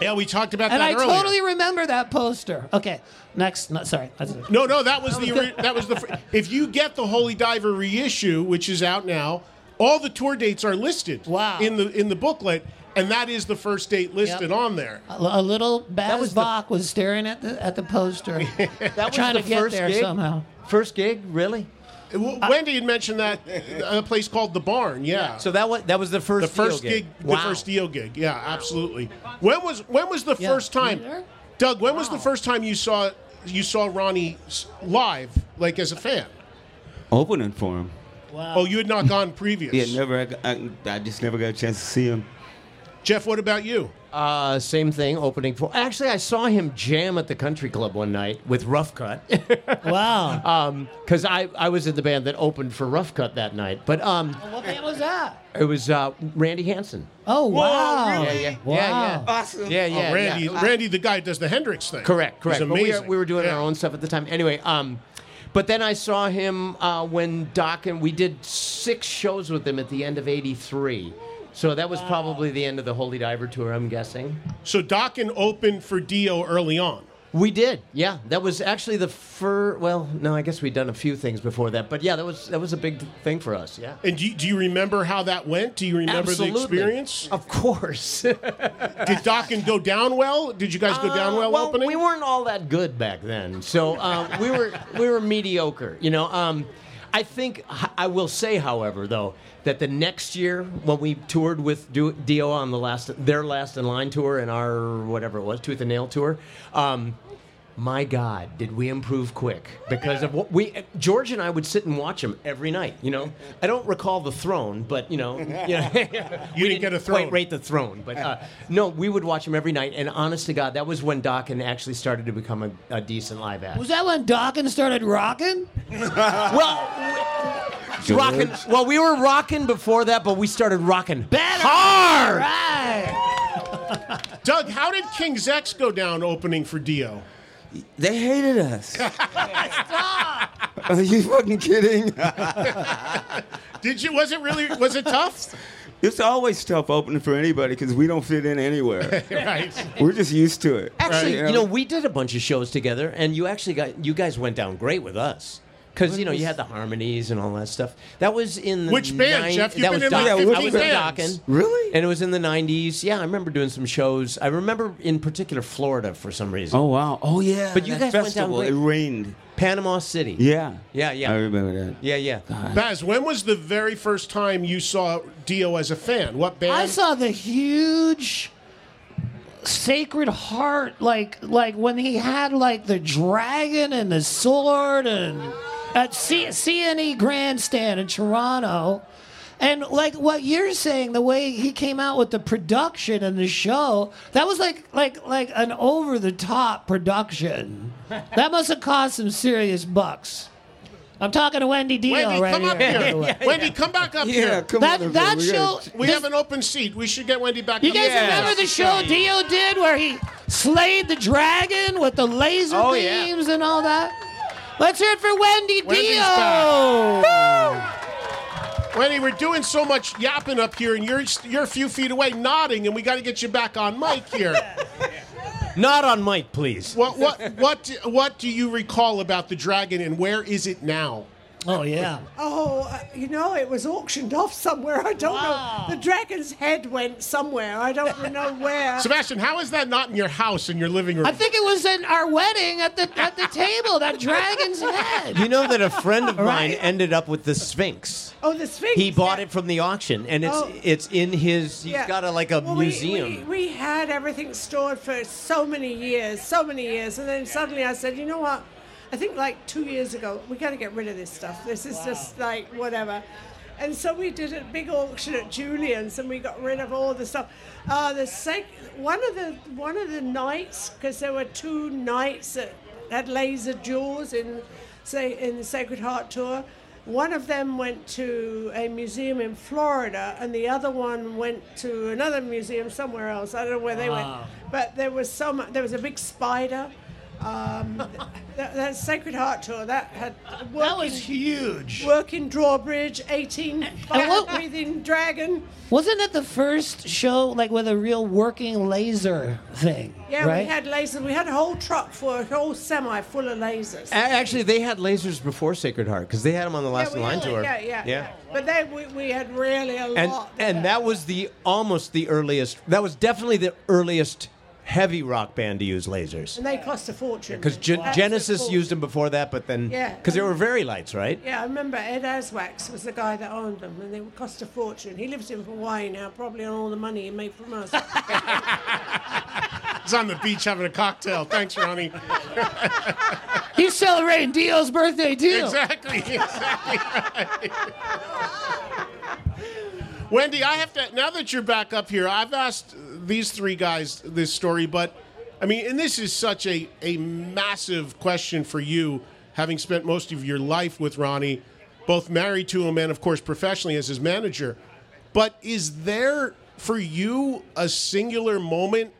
Yeah, we talked about that. And that I earlier. totally remember that poster. Okay, next. No, sorry. No, no, that was the that was the. If you get the Holy Diver reissue, which is out now, all the tour dates are listed. Wow. In the in the booklet, and that is the first date listed Yep. on there. A, a little Baz Bach was staring at the at the poster, That was trying the to get first there gig? somehow. First gig, really? W- Wendy had mentioned that uh, a place called the Barn. Yeah. So that was that was the first the first first Dio gig, gig. the first Dio gig. Yeah, absolutely. When was when was the Yeah. first time, You? Doug? When was the first time you saw you saw Ronnie live, like as a fan? Opening for him. Wow. Oh, you had not gone previous. Yeah, never. I, I just never got a chance to see him. Jeff, what about you? Uh, same thing, opening for. Actually, I saw him jam at the country club one night with Rough Cut. wow. Because I, I was in the band that opened for Rough Cut that night. But um, What band was that? it was uh, Randy Hansen. Oh wow! Yeah, yeah, Wow. yeah, yeah. Awesome. Yeah, yeah, Oh, Randy, yeah. Randy, the guy does the Hendrix thing. Correct, correct. He's But we, amazing. were, we were doing Yeah. our own stuff at the time. Anyway, um, but then I saw him uh, when Dokken we did six shows with him at the end of '83. So that was probably the end of the Holy Diver tour, I'm guessing. So Dokken opened for Dio early on. We did, yeah. That was actually the first. Well, no, I guess we'd done a few things before that, but yeah, that was that was a big thing for us. Yeah. And do you, do you remember how that went? Do you remember Absolutely. the experience? Of course. Did Dokken go down well? Did you guys go down well, Uh, well, opening? we weren't all that good back then, so um, we were we were mediocre. You know, um, I think I will say, however, though, that the next year when we toured with Du- Dio on the last their last in line tour and our whatever it was Tooth and Nail tour. Um, my God, did we improve quick because of what we George and I would sit and watch him every night. You know, I don't recall the throne, but you know, you, know, You didn't get a throne. Quite rate the throne, but uh, no, we would watch him every night. And honest to God, that was when Dokken actually started to become a, a decent live act. Was that when Dokken started rocking? well, rocking. Well, we were rocking before that, but we started rocking hard. Right. Doug, how did King's X go down opening for Dio? They hated us. Are you fucking kidding? Did you? Was it really? Was it tough? It's always tough opening for anybody because we don't fit in anywhere. right. We're just used to it. Actually, Right? you know, we did a bunch of shows together, and you actually got you guys went down great with us. Because you know you had the harmonies and all that stuff. That was in the Which band, nine- Jeff? You've that been was in Doc- like I 15 was in bands. Dokken. Really? And it was in the '90s. Yeah, I remember doing some shows. I remember in particular Florida for some reason. Oh wow! Oh yeah! But you that guys went down festival, great. It rained. Panama City. Yeah. Yeah, yeah. I remember that. Yeah, yeah. Baz, when was the very first time you saw Dio as a fan? What band? I saw the huge Sacred Heart, like like when he had like the dragon and the sword, and at C- CNE Grandstand in Toronto. And like what you're saying, the way he came out with the production and the show, that was like like like an over the top production. That must have cost some serious bucks. I'm talking to Wendy Dio Wendy, right come here. up here. Wendy, come back up Yeah, here. come That- on that here. We show- gotta- We This- have an open seat. We should get Wendy back You up guys here. remember the show Dio did where he slayed the dragon with the laser Oh, yeah. beams and all that? Let's hear it for Wendy Wendy's Dio. Wendy, we're doing so much yapping up here, and you're you're a few feet away nodding, and we got to get you back on mic here. Not on mic, please. what what what what do you recall about the dragon, and where is it now? Oh yeah. Oh, uh, you know, it was auctioned off somewhere. I don't know. The dragon's head went somewhere. I don't know where. Sebastian, how is that not in your house in your living room? I think it was in our wedding at the at the table. That dragon's head. You know that a friend of mine Right. ended up with the Sphinx. oh, the Sphinx. He bought yeah. it from the auction, and it's Oh. it's in his. He's Yeah. got a like a Well, we- museum. We, we had everything stored for so many years, so many years, and then suddenly I said, you know what? I think like two years ago, we got to get rid of this stuff. This is just like whatever. And so we did a big auction at Julien's, and we got rid of all the stuff. Uh, the sec- one of the one of the knights, because there were two nights that had laser jaws in, say, in the Sacred Heart tour. One of them went to a museum in Florida, and the other one went to another museum somewhere else. I don't know where they Wow. went, but there was so much. There was a big spider. Um, that, that Sacred Heart tour that had That was huge. Working drawbridge, eighteen what- breathing dragon. Wasn't it the first show like with a real working laser thing? Yeah, right? we had lasers. We had a whole truck full, a whole semi full of lasers. A- Actually, they had lasers before Sacred Heart because they had them on the Last yeah, Line had- tour. Yeah, yeah, yeah. But then we, we had really a and lot. and that was the almost the earliest. That was definitely the earliest heavy rock band to use lasers. and they cost a fortune. Because That's Genesis the used them before that, but then Yeah. because they were very lights, right? Yeah, I remember Ed Aswax was the guy that owned them, and they would cost a fortune. He lives in Hawaii now, probably on all the money he made from us. He's on the beach having a cocktail. Thanks, Ronnie. He's celebrating Dio's birthday too. Exactly. Exactly. right. Wendy, I have to. Now that you're back up here, I've asked these three guys this story, but I mean, and this is such a a massive question for you, having spent most of your life with Ronnie, both married to him and, of course, professionally as his manager. But is there for you a singular moment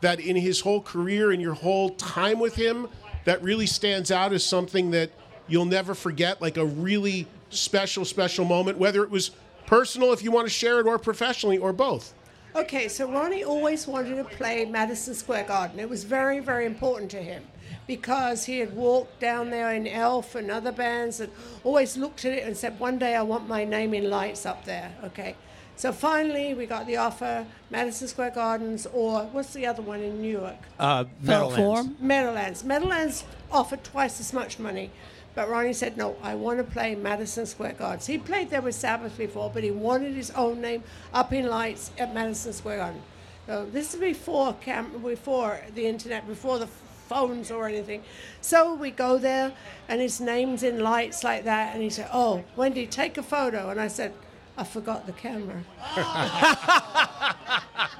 that in his whole career and your whole time with him that really stands out as something that you'll never forget, like a really special, special moment, whether it was personal, if you want to share it, or professionally, or both? Okay, so Ronnie always wanted to play Madison Square Garden. It was very, very important to him because he had walked down there in Elf and other bands and always looked at it and said, One day I want my name in lights up there. Okay. So finally, we got the offer Madison Square Gardens or what's the other one in Newark? Uh, Meadowlands. Meadowlands. Meadowlands offered twice as much money. But Ronnie said, no, I want to play Madison Square Gardens. He played there with Sabbath before, but he wanted his own name up in lights at Madison Square Garden. So this is before cam- before the internet, before the phones or anything. So we go there, and his name's in lights like that, and he said, oh, Wendy, take a photo. And I said, I forgot the camera. and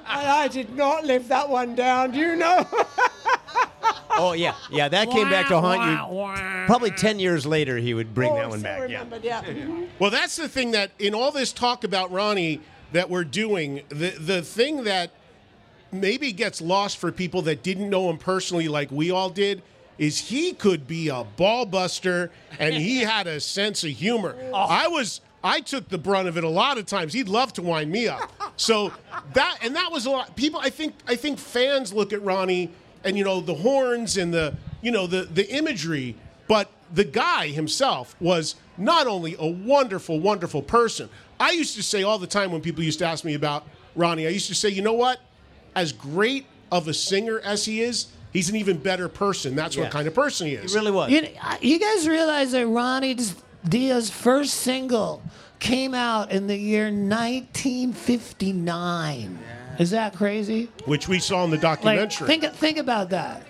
I did not live that one down, do you know? Oh yeah, yeah. That came back to haunt you. Probably ten years later, he would bring oh, that one back. Yeah. Remembered, yeah. Mm-hmm. Well, that's the thing that in all this talk about Ronnie that we're doing, the the thing that maybe gets lost for people that didn't know him personally like we all did is he could be a ball buster and he had a sense of humor. Oh. I was I took the brunt of it a lot of times. He'd love to wind me up. So that and that was a lot people I think I think fans look at Ronnie and you know the horns and the you know the the imagery but the guy himself was not only a wonderful, wonderful person. I used to say all the time when people used to ask me about Ronnie, I used to say, you know what? As great of a singer as he is, he's an even better person. That's Yeah. what kind of person he is. He really was. You, uh, you guys realize that Ronnie Dio's first single came out in the year 1959. Is that crazy? Which we saw in the Like, documentary. think think about that.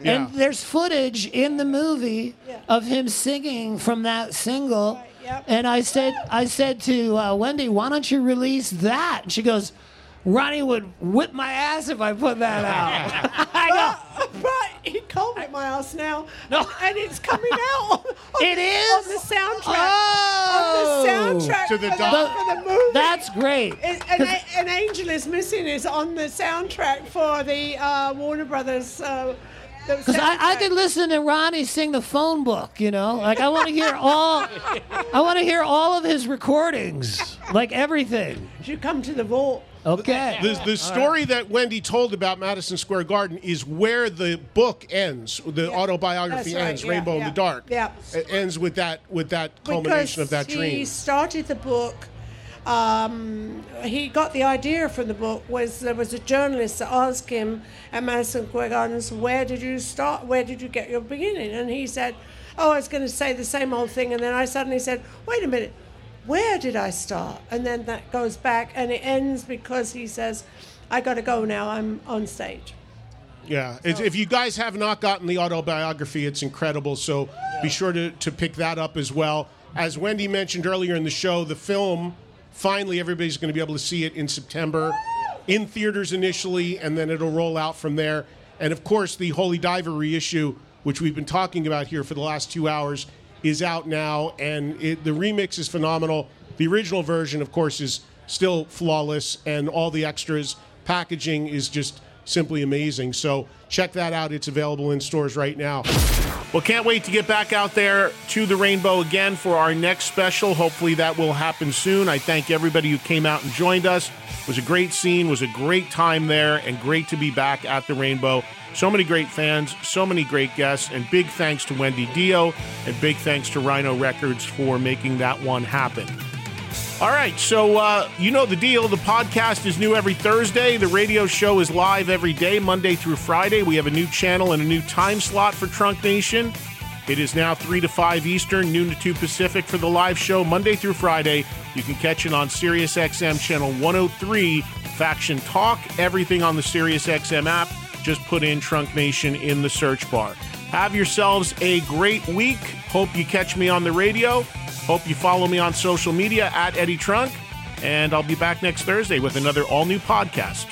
Yeah. And there's footage in the movie of him singing from that single. And I said, I said to uh, Wendy, "Why don't you release that?" And she goes, "Ronnie would whip my ass if I put that out." but, but he can't whip my ass now. No. And it's coming out. On, It the, is? on the soundtrack. Oh. On the soundtrack To the for, doc- for the movie. That's great. It, an, an Angel is Missing is on the soundtrack for the uh, Warner Brothers. Uh, Because I, I soundtrack. could listen to Ronnie sing the phone book, you know? Like, I want to hear all, I want to hear all of his recordings, like everything. Did you come to the vault. Okay. The, the story that Wendy told about Madison Square Garden is where the book ends. The autobiography right, ends. yeah, Rainbow in the Dark. yeah. It ends with that with that culmination of that dream. he started the book. Um, he got the idea from the book was there was a journalist that asked him at Madison Square Gardens, "Where did you start? Where did you get your beginning?" And he said, "Oh, I was going to say the same old thing." And then I suddenly said, "Wait a minute, where did I start?" And then that goes back, and it ends because he says, "I got to go now. I'm on stage." Yeah, it's, if you guys have not gotten the autobiography, it's incredible. So be sure to, to pick that up as well. As Wendy mentioned earlier in the show, the film finally everybody's going to be able to see it in September in theaters initially, and then it'll roll out from there. And of course, the Holy Diver reissue, which we've been talking about here for the last two hours, is out now, and it, the remix is phenomenal. The original version, of course, is still flawless, and all the extras packaging is just simply amazing. So check that out. It's available in stores right now. Well, can't wait to get back out there to the rainbow again for our next special. Hopefully that will happen soon. I thank everybody who came out and joined us. It was a great scene, was a great time there, and great to be back at the rainbow. So many great fans, so many great guests, and big thanks to Wendy Dio, and big thanks to Rhino Records for making that one happen. All right, so uh, you know the deal. The podcast is new every Thursday. The radio show is live every day, Monday through Friday. We have a new channel and a new time slot for Trunk Nation. It is now 3 to 5 Eastern, noon to 2 Pacific for the live show, Monday through Friday. You can catch it on SiriusXM channel 103, Faction Talk, everything on the SiriusXM app. Just put in Trunk Nation in the search bar. Have yourselves a great week. Hope you catch me on the radio. Hope you follow me on social media at Eddie Trunk. And I'll be back next Thursday with another all new podcast.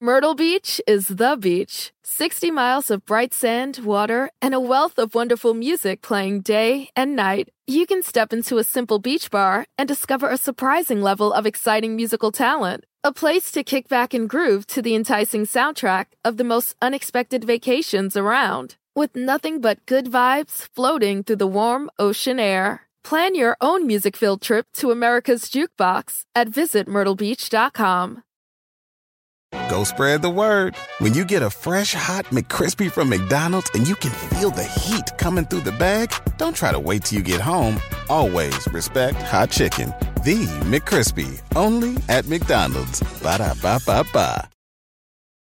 Myrtle Beach is the beach. 60 miles of bright sand, water, and a wealth of wonderful music playing day and night. You can step into a simple beach bar and discover a surprising level of exciting musical talent. A place to kick back and groove to the enticing soundtrack of the most unexpected vacations around. With nothing but good vibes floating through the warm ocean air. Plan your own music filled trip to America's Jukebox at visitmyrtlebeach.com. Go spread the word. When you get a fresh hot McCrispy from McDonald's and you can feel the heat coming through the bag, don't try to wait till you get home. Always respect hot chicken. The McCrispy, only at McDonald's. Ba da ba ba ba.